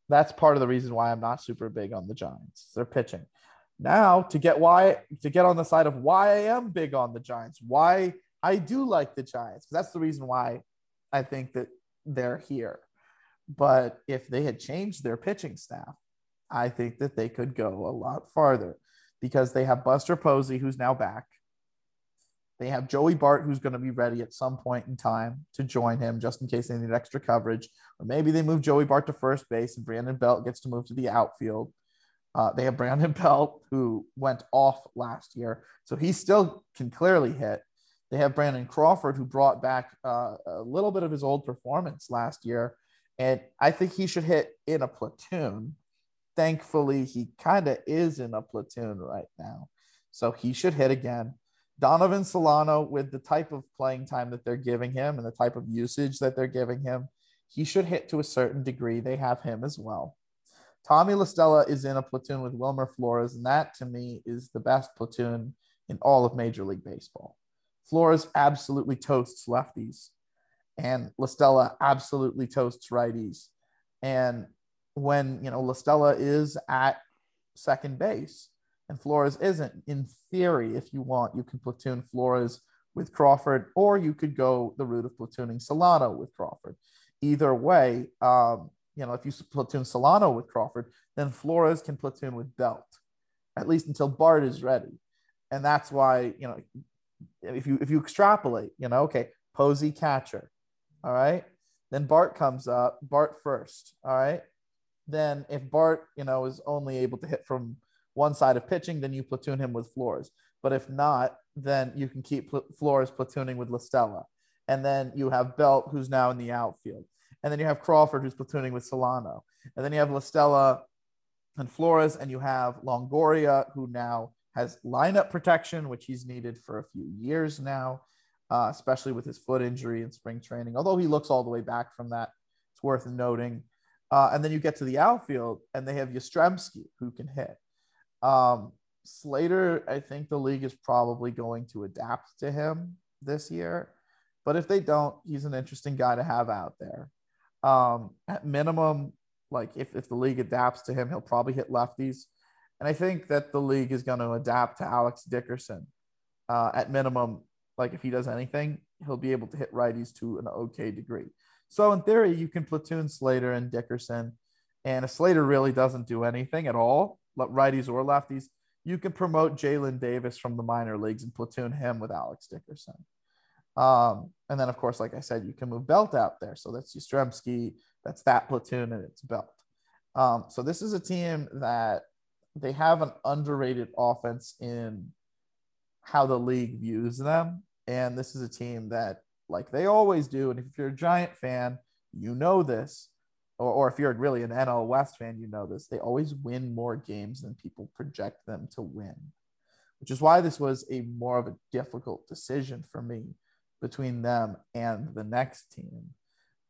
Speaker 1: that's part of the reason why I'm not super big on the Giants. They're pitching. Now to get why to get on the side of why I am big on the Giants, why I do like the Giants. That's the reason why I think that they're here. But if they had changed their pitching staff, I think that they could go a lot farther because they have Buster Posey, who's now back. They have Joey Bart, who's going to be ready at some point in time to join him just in case they need extra coverage. Or maybe they move Joey Bart to first base and Brandon Belt gets to move to the outfield. Uh, they have Brandon Belt, who went off last year. So he still can clearly hit. They have Brandon Crawford, who brought back uh, a little bit of his old performance last year. And I think he should hit in a platoon. Thankfully, he kind of is in a platoon right now. So he should hit again. Donovan Solano, with the type of playing time that they're giving him and the type of usage that they're giving him, he should hit to a certain degree. They have him as well. Tommy La Stella is in a platoon with Wilmer Flores, and that to me is the best platoon in all of Major League Baseball. Flores absolutely toasts lefties, and La Stella absolutely toasts righties. And when you know La Stella is at second base, and Flores isn't. In theory, if you want, you can platoon Flores with Crawford, or you could go the route of platooning Solano with Crawford. Either way, um, you know, if you platoon Solano with Crawford, then Flores can platoon with Belt, at least until Bart is ready. And that's why, you know, if you if you extrapolate, you know, okay, Posey catcher, all right, then Bart comes up, Bart first, all right. Then if Bart, you know, is only able to hit from one side of pitching, then you platoon him with Flores. But if not, then you can keep Flores platooning with La Stella. And then you have Belt, who's now in the outfield. And then you have Crawford, who's platooning with Solano. And then you have La Stella and Flores, and you have Longoria, who now has lineup protection, which he's needed for a few years now, uh, especially with his foot injury in spring training. Although he looks all the way back from that, it's worth noting. Uh, and then you get to the outfield, and they have Yastrzemski, who can hit. Um, Slater, I think the league is probably going to adapt to him this year. But if they don't, he's an interesting guy to have out there. Um, at minimum, like if, if the league adapts to him, he'll probably hit lefties. And I think that the league is going to adapt to Alex Dickerson. Uh, at minimum, like if he does anything, he'll be able to hit righties to an okay degree. So in theory, you can platoon Slater and Dickerson. And if Slater really doesn't do anything at all, righties or lefties, you can promote Jaylin Davis from the minor leagues and platoon him with Alex Dickerson. Um, and then, of course, like I said, you can move Belt out there. So that's Yastrzemski, that's that platoon, and it's Belt. Um, so this is a team that they have an underrated offense in how the league views them. And this is a team that, like they always do, and if you're a Giant fan, you know this or, or if you're really an NL West fan, you know this. They always win more games than people project them to win, which is why this was a more of a difficult decision for me between them and the next team.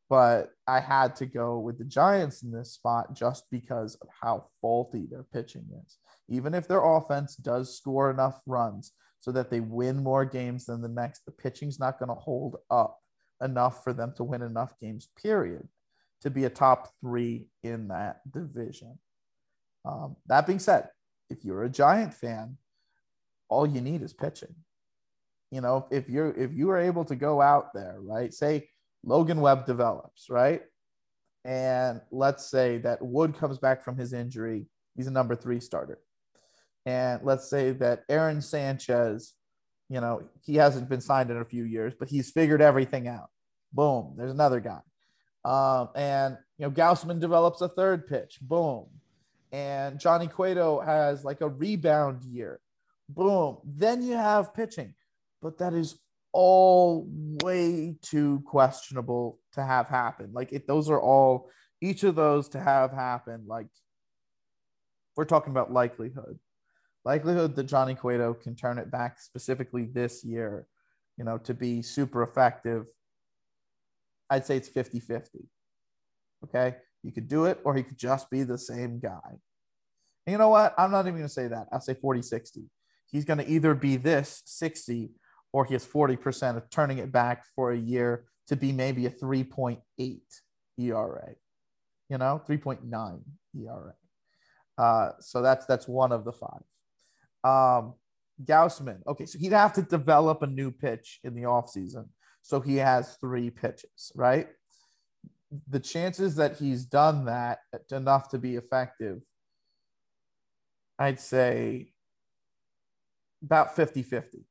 Speaker 1: But I had to go with the Giants in this spot just because of how faulty their pitching is. Even if their offense does score enough runs so that they win more games than the next, the pitching's not going to hold up enough for them to win enough games, period to be a top three in that division. Um, that being said, if you're a Giant fan, all you need is pitching. You know, if you're if you are able to go out there, right? Say Logan Webb develops, right? And let's say that Wood comes back from his injury, he's a number three starter. And let's say that Aaron Sanchez, you know, he hasn't been signed in a few years, but he's figured everything out. Boom, there's another guy. Um, and you know, Gausman develops a third pitch, boom. And Johnny Cueto has like a rebound year, boom. Then you have pitching, but that is all way too questionable to have happen. Like it, those are all each of those to have happen. Like we're talking about likelihood, likelihood that Johnny Cueto can turn it back specifically this year, you know, to be super effective I'd say it's 50 50. Okay. He could do it, or he could just be the same guy. And you know what? I'm not even going to say that. I'll say 40 60. He's going to either be this 60 or he has 40% of turning it back for a year to be maybe a 3.8 ERA, you know, 3.9 ERA. Uh, so that's that's one of the five. Um, Gausman, okay, so he'd have to develop a new pitch in the offseason. So he has three pitches, right? The chances that he's done that enough to be effective, I'd say about 50 50.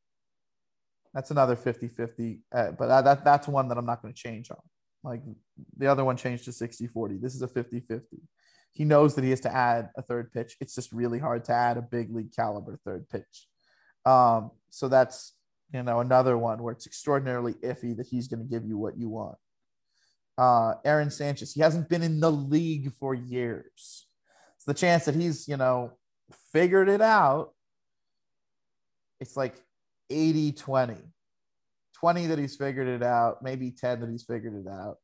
Speaker 1: That's another 50 50. Uh, but that, that's one that I'm not going to change on. Like the other one changed to 60 40. This is a 50 50. He knows that he has to add a third pitch. It's just really hard to add a big league caliber third pitch. Um, so that's, you know, another one where it's extraordinarily iffy that he's going to give you what you want. Uh, Aaron Sanchez, he hasn't been in the league for years. So the chance that he's, you know, figured it out, it's like 80 20. 20 that he's figured it out, maybe 10 that he's figured it out,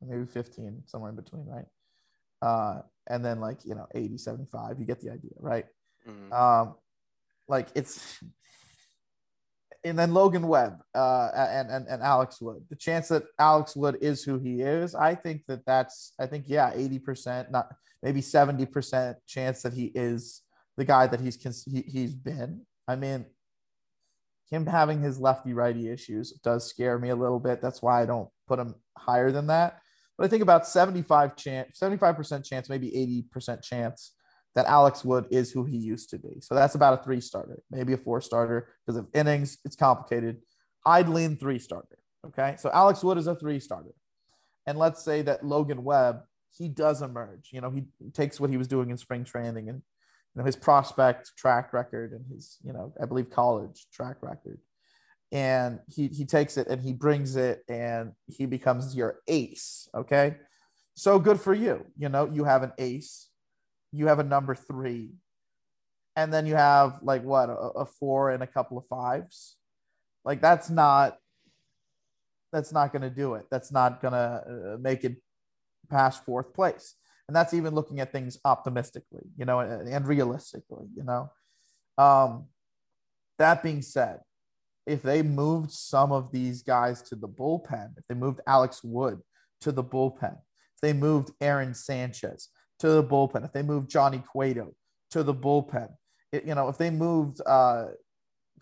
Speaker 1: maybe 15, somewhere in between, right? Uh, and then like, you know, 80, 75, you get the idea, right? Mm-hmm. Um, like it's, and then Logan Webb uh, and, and, and Alex Wood. The chance that Alex Wood is who he is, I think that that's, I think, yeah, 80%, not maybe 70% chance that he is the guy that he's, he, he's been. I mean, him having his lefty righty issues does scare me a little bit. That's why I don't put him higher than that. But I think about 75 chance, 75% chance, maybe 80% chance that Alex Wood is who he used to be. So that's about a three starter, maybe a four starter because of innings. It's complicated. I'd lean three starter. Okay. So Alex Wood is a three starter. And let's say that Logan Webb, he does emerge. You know, he takes what he was doing in spring training and you know, his prospect track record and his, you know, I believe college track record. And he, he takes it and he brings it and he becomes your ace. Okay. So good for you. You know, you have an ace, you have a number three, and then you have like what, a, a four and a couple of fives. Like that's not, that's not going to do it. That's not going to uh, make it past fourth place and that's even looking at things optimistically you know and, and realistically you know um that being said if they moved some of these guys to the bullpen if they moved alex wood to the bullpen if they moved aaron sanchez to the bullpen if they moved johnny cueto to the bullpen it, you know if they moved uh,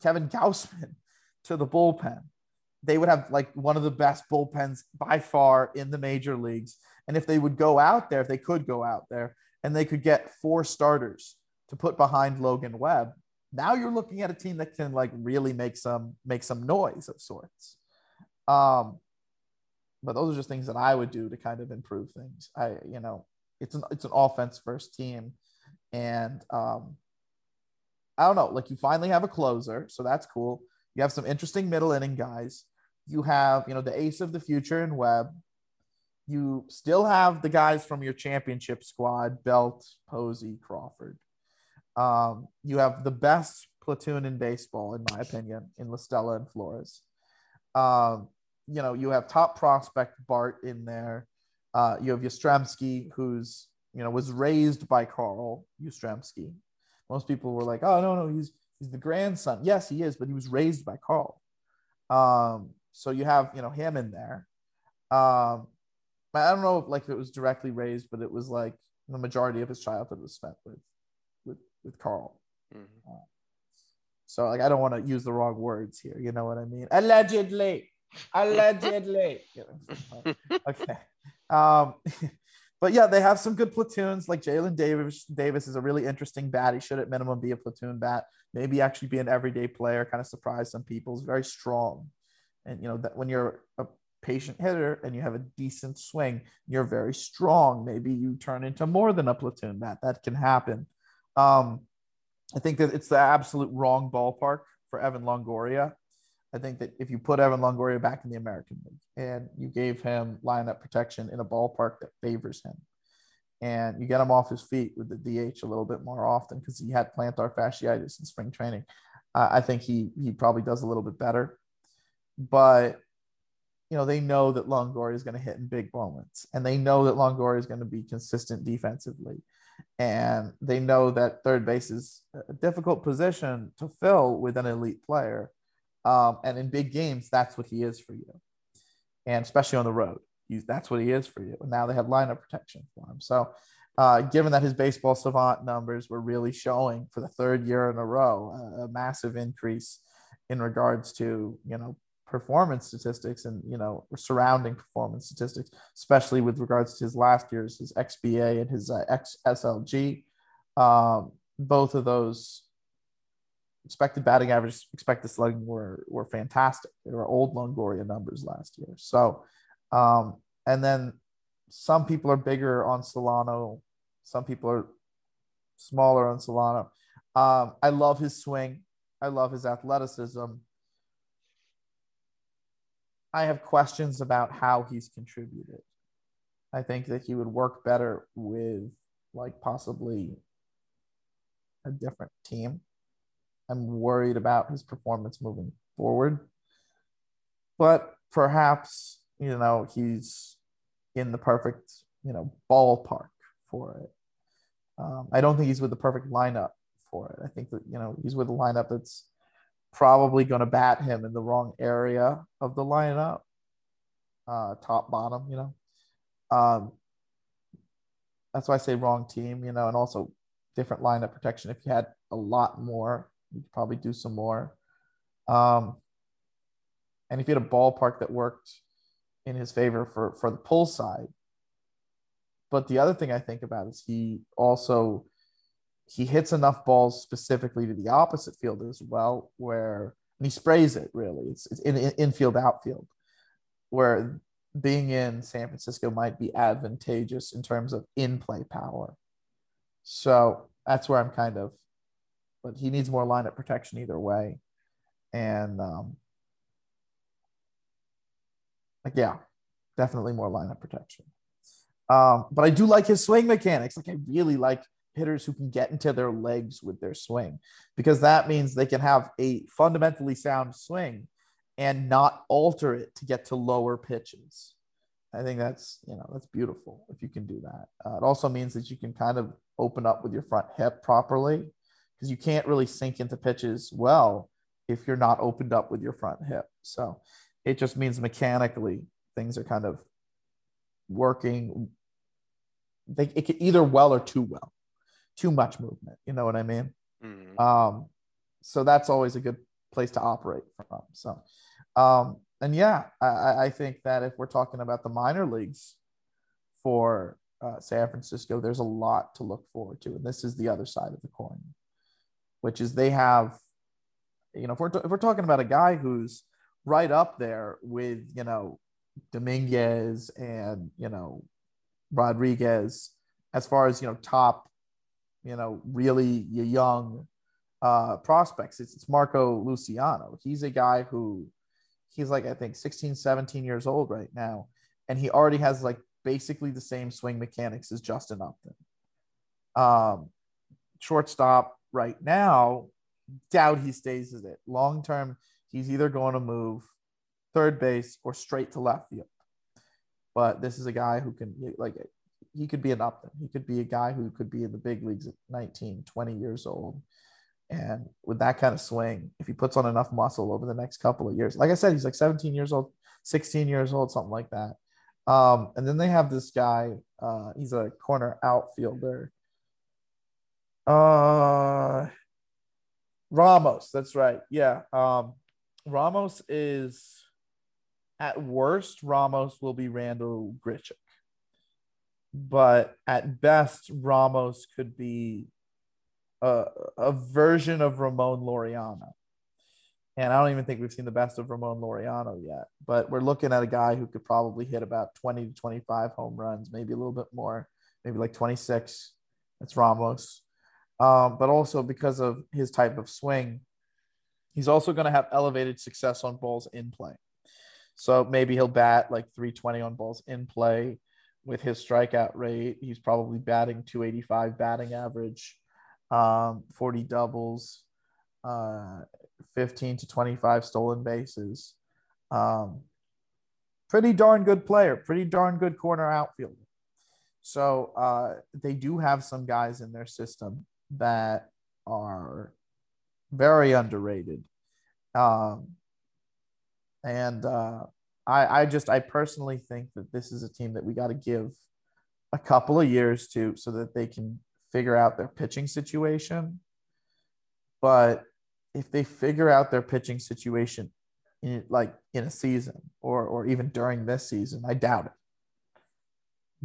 Speaker 1: kevin gausman to the bullpen they would have like one of the best bullpens by far in the major leagues and if they would go out there, if they could go out there and they could get four starters to put behind Logan Webb, now you're looking at a team that can like really make some make some noise of sorts. Um, but those are just things that I would do to kind of improve things. I, you know, it's an it's an offense first team, and um, I don't know. Like you finally have a closer, so that's cool. You have some interesting middle inning guys. You have, you know, the ace of the future in Webb you still have the guys from your championship squad Belt, Posey, Crawford. Um, you have the best platoon in baseball, in my opinion, in La Stella and Flores. Um, you know, you have top prospect Bart in there. Uh, you have Yastrzemski, who's you know was raised by Carl Yastrzemski. Most people were like, "Oh no, no, he's he's the grandson." Yes, he is, but he was raised by Carl. Um, so you have you know him in there. Um, I don't know if like if it was directly raised, but it was like the majority of his childhood was spent with with with Carl. Mm-hmm. Uh, so like I don't want to use the wrong words here. You know what I mean? Allegedly, allegedly. okay. Um, but yeah, they have some good platoons. Like Jaylin Davis. Davis is a really interesting bat. He should at minimum be a platoon bat. Maybe actually be an everyday player. Kind of surprise some people. He's very strong, and you know that when you're a patient hitter and you have a decent swing, you're very strong. Maybe you turn into more than a platoon bat. That can happen. Um, I think that it's the absolute wrong ballpark for Evan Longoria. I think that if you put Evan Longoria back in the American League and you gave him lineup protection in a ballpark that favors him, and you get him off his feet with the DH a little bit more often because he had plantar fasciitis in spring training, uh, I think he he probably does a little bit better. But you know, they know that Longoria is going to hit in big moments, and they know that Longoria is going to be consistent defensively, and they know that third base is a difficult position to fill with an elite player. Um, and in big games, that's what he is for you, and especially on the road, he's, that's what he is for you. And now they have lineup protection for him. So, uh, given that his baseball savant numbers were really showing for the third year in a row a, a massive increase in regards to you know performance statistics and you know surrounding performance statistics, especially with regards to his last year's his XBA and his uh, XSLG. Um, both of those expected batting average, expected slugging were were fantastic. They were old Longoria numbers last year. So, um, and then some people are bigger on Solano, some people are smaller on Solano. Um, I love his swing. I love his athleticism. I have questions about how he's contributed. I think that he would work better with like possibly a different team. I'm worried about his performance moving forward. But perhaps, you know, he's in the perfect, you know, ballpark for it. Um, I don't think he's with the perfect lineup for it. I think that, you know, he's with a lineup that's probably going to bat him in the wrong area of the lineup, uh, top bottom, you know. Um, that's why I say wrong team, you know, and also different lineup protection. If you had a lot more, you could probably do some more. Um, and if you had a ballpark that worked in his favor for for the pull side, but the other thing I think about is he also he hits enough balls specifically to the opposite field as well, where he sprays it really. It's, it's in, in infield outfield, where being in San Francisco might be advantageous in terms of in play power. So that's where I'm kind of, but he needs more lineup protection either way. And um, like, yeah, definitely more lineup protection. Um, but I do like his swing mechanics. Like, I really like hitters who can get into their legs with their swing because that means they can have a fundamentally sound swing and not alter it to get to lower pitches. I think that's you know that's beautiful if you can do that. Uh, it also means that you can kind of open up with your front hip properly because you can't really sink into pitches well if you're not opened up with your front hip. So it just means mechanically things are kind of working. They it can either well or too well too much movement. You know what I mean? Mm-hmm. Um, so that's always a good place to operate from. So, um, and yeah, I, I think that if we're talking about the minor leagues for uh, San Francisco, there's a lot to look forward to. And this is the other side of the coin, which is they have, you know, if we're, if we're talking about a guy who's right up there with, you know, Dominguez and, you know, Rodriguez as far as, you know, top you know, really young uh, prospects. It's, it's Marco Luciano. He's a guy who he's like, I think 16, 17 years old right now. And he already has like basically the same swing mechanics as Justin Upton. Um, shortstop right now, doubt he stays as it. Long term, he's either going to move third base or straight to left field. But this is a guy who can like he could be an Upton. He could be a guy who could be in the big leagues at 19, 20 years old. And with that kind of swing, if he puts on enough muscle over the next couple of years, like I said, he's like 17 years old, 16 years old, something like that. Um, and then they have this guy, uh, he's a corner outfielder. Uh, Ramos, that's right. Yeah. Um, Ramos is at worst, Ramos will be Randal Grichuk but at best, Ramos could be a, a version of Ramon Laureano. And I don't even think we've seen the best of Ramon Laureano yet, but we're looking at a guy who could probably hit about 20 to 25 home runs, maybe a little bit more, maybe like 26. That's Ramos. Um, but also because of his type of swing, he's also going to have elevated success on balls in play. So maybe he'll bat like 320 on balls in play with his strikeout rate. He's probably batting 285 batting average, um, 40 doubles, uh, 15 to 25 stolen bases. Um, pretty darn good player, pretty darn good corner outfielder. So uh, they do have some guys in their system that are very underrated. Um, and uh, I, I just, I personally think that this is a team that we got to give a couple of years to so that they can figure out their pitching situation. But if they figure out their pitching situation in like in a season or or even during this season, I doubt it.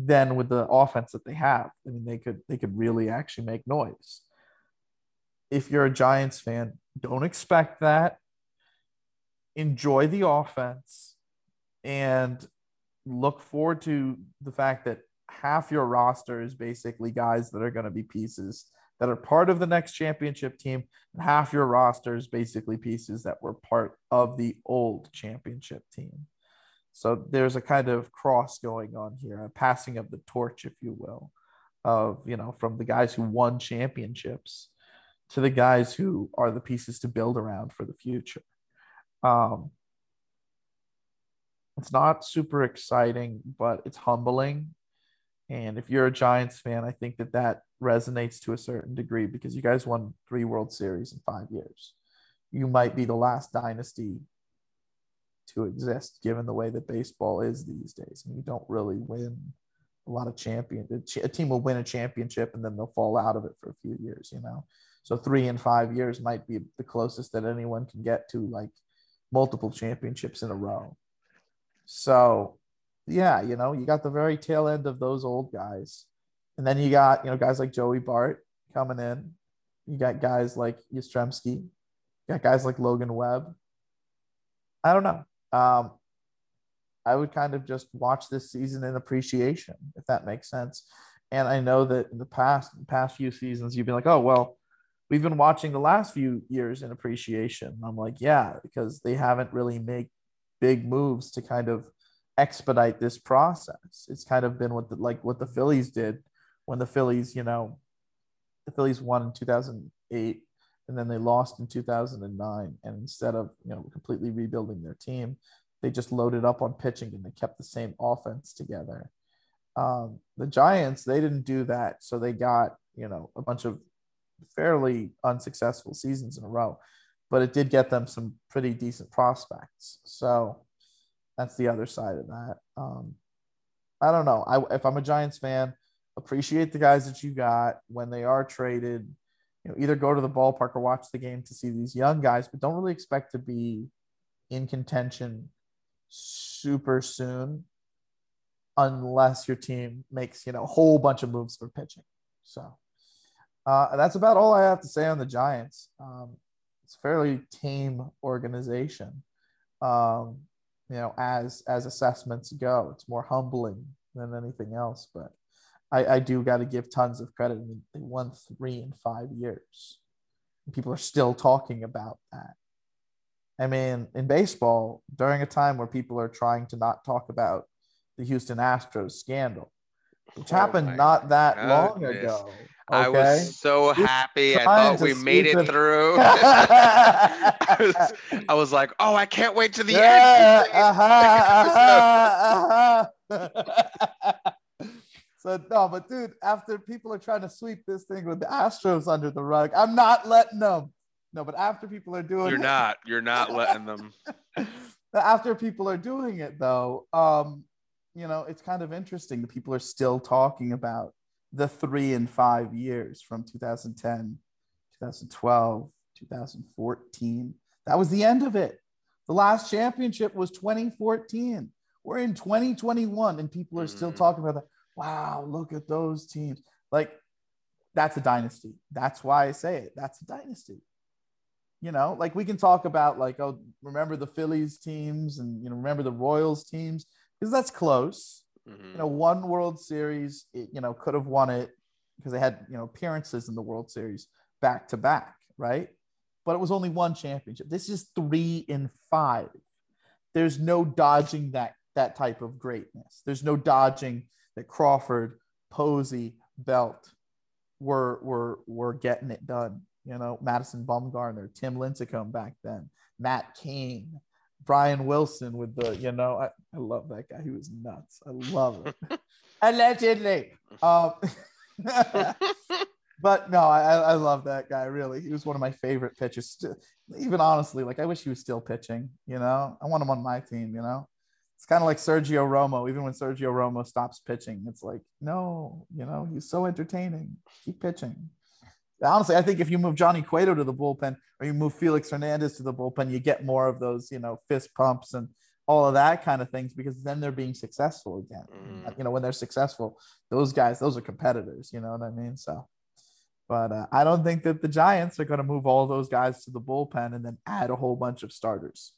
Speaker 1: Then with the offense that they have, I mean they could they could really actually make noise. If you're a Giants fan, don't expect that. Enjoy the offense and look forward to the fact that half your roster is basically guys that are going to be pieces that are part of the next championship team, and half your roster is basically pieces that were part of the old championship team. So there's a kind of cross going on here, a passing of the torch, if you will, of you know from the guys who won championships to the guys who are the pieces to build around for the future. Um, it's not super exciting, but it's humbling. And if you're a Giants fan, I think that that resonates to a certain degree because you guys won three World Series in five years. You might be the last dynasty to exist given the way that baseball is these days. And you don't really win a lot of champion. A team will win a championship and then they'll fall out of it for a few years, you know? So three and five years might be the closest that anyone can get to like multiple championships in a row. So yeah, you know, you got the very tail end of those old guys and then you got, you know, guys like Joey Bart coming in. You got guys like Yastrzemski. You got guys like Logan Webb. I don't know. Um, I would kind of just watch this season in appreciation, if that makes sense. And I know that in the past, past few seasons, you've been like, oh, well, we've been watching the last few years in appreciation. I'm like, yeah, because they haven't really made big moves to kind of expedite this process. It's kind of been what the, like what the Phillies did when the Phillies, you know, the Phillies won in 2008 and then they lost in 2009. And instead of, you know, completely rebuilding their team, they just loaded up on pitching and they kept the same offense together. Um, the Giants, they didn't do that. So they got, you know, a bunch of fairly unsuccessful seasons in a row, but it did get them some pretty decent prospects. So that's the other side of that. Um, I don't know. I, if I'm a Giants fan, appreciate the guys that you got when they are traded. You know, either go to the ballpark or watch the game to see these young guys, but don't really expect to be in contention super soon unless your team makes you know a whole bunch of moves for pitching. So uh, that's about all I have to say on the Giants. Um, it's a fairly tame organization, um, you know, as as assessments go. It's more humbling than anything else, but I, I do got to give tons of credit. I mean, they won three in five years. People are still talking about that. I mean, in baseball, during a time where people are trying to not talk about the Houston Astros scandal, which oh happened not that goodness. long ago.
Speaker 2: Okay? I was so happy. I thought we made it, it. through. I, was, I, was, like, oh, I can't wait to the yeah, end. Uh-huh,
Speaker 1: uh-huh, uh-huh. So no, but dude, after people are trying to sweep this thing with the Astros under the rug, I'm not letting them. No, but after people are doing
Speaker 2: You're
Speaker 1: it,
Speaker 2: not. You're not letting them.
Speaker 1: after people are doing it though, um, you know, it's kind of interesting that people are still talking about the three and five years from 2010, 2012, 2014. That was the end of it. The last championship was 2014. We're in 2021 and people are still mm. talking about that wow, look at those teams. Like, that's a dynasty. That's why I say it. That's a dynasty. You know, like we can talk about like, oh, remember the Phillies teams and you know, remember the Royals teams because that's close. Mm-hmm. You know, one World Series, it, you know, could have won it because they had you know appearances in the World Series back to back, right? But it was only one championship. This is three in five. There's no dodging that that type of greatness. There's no dodging that Crawford, Posey, Belt were were were getting it done. You know, Madison Bumgarner, Tim Lincecum back then, Matt Cain, Brian Wilson with the, you know, I, I love that guy. He was nuts. I love it. Allegedly. Um, but no, I, I love that guy. Really, he was one of my favorite pitchers. Even honestly, like I wish he was still pitching. You know, I want him on my team. You know, it's kind of like Sergio Romo. Even when Sergio Romo stops pitching, it's like no, you know, he's so entertaining. Keep pitching. Honestly, I think if you move Johnny Cueto to the bullpen or you move Felix Hernandez to the bullpen, you get more of those, you know, fist pumps and all of that kind of things because then they're being successful again. Mm. You know, when they're successful, those guys, those are competitors. You know what I mean? So but uh, I don't think that the Giants are going to move all those guys to the bullpen and then add a whole bunch of starters.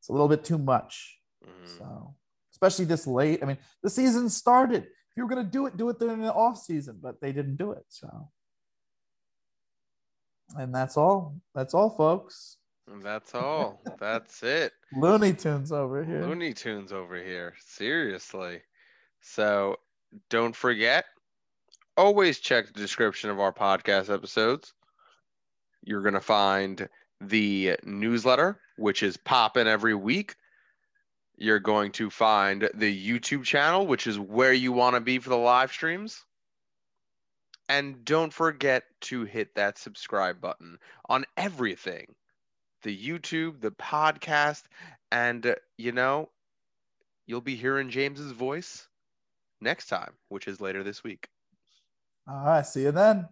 Speaker 1: It's a little bit too much. Mm-hmm. So, especially this late. I mean, the season started. If you were going to do it, do it during the off season, but they didn't do it. So, and that's all. That's all, folks.
Speaker 2: That's all. that's it.
Speaker 1: Looney Tunes over here.
Speaker 2: Looney Tunes over here. Seriously. So, don't forget always check the description of our podcast episodes. You're going to find the newsletter, which is popping every week. You're going to find the YouTube channel, which is where you want to be for the live streams. And don't forget to hit that subscribe button on everything the YouTube, the podcast, and, uh, you know, you'll be hearing James's voice next time, which is later this week.
Speaker 1: All right. See you then.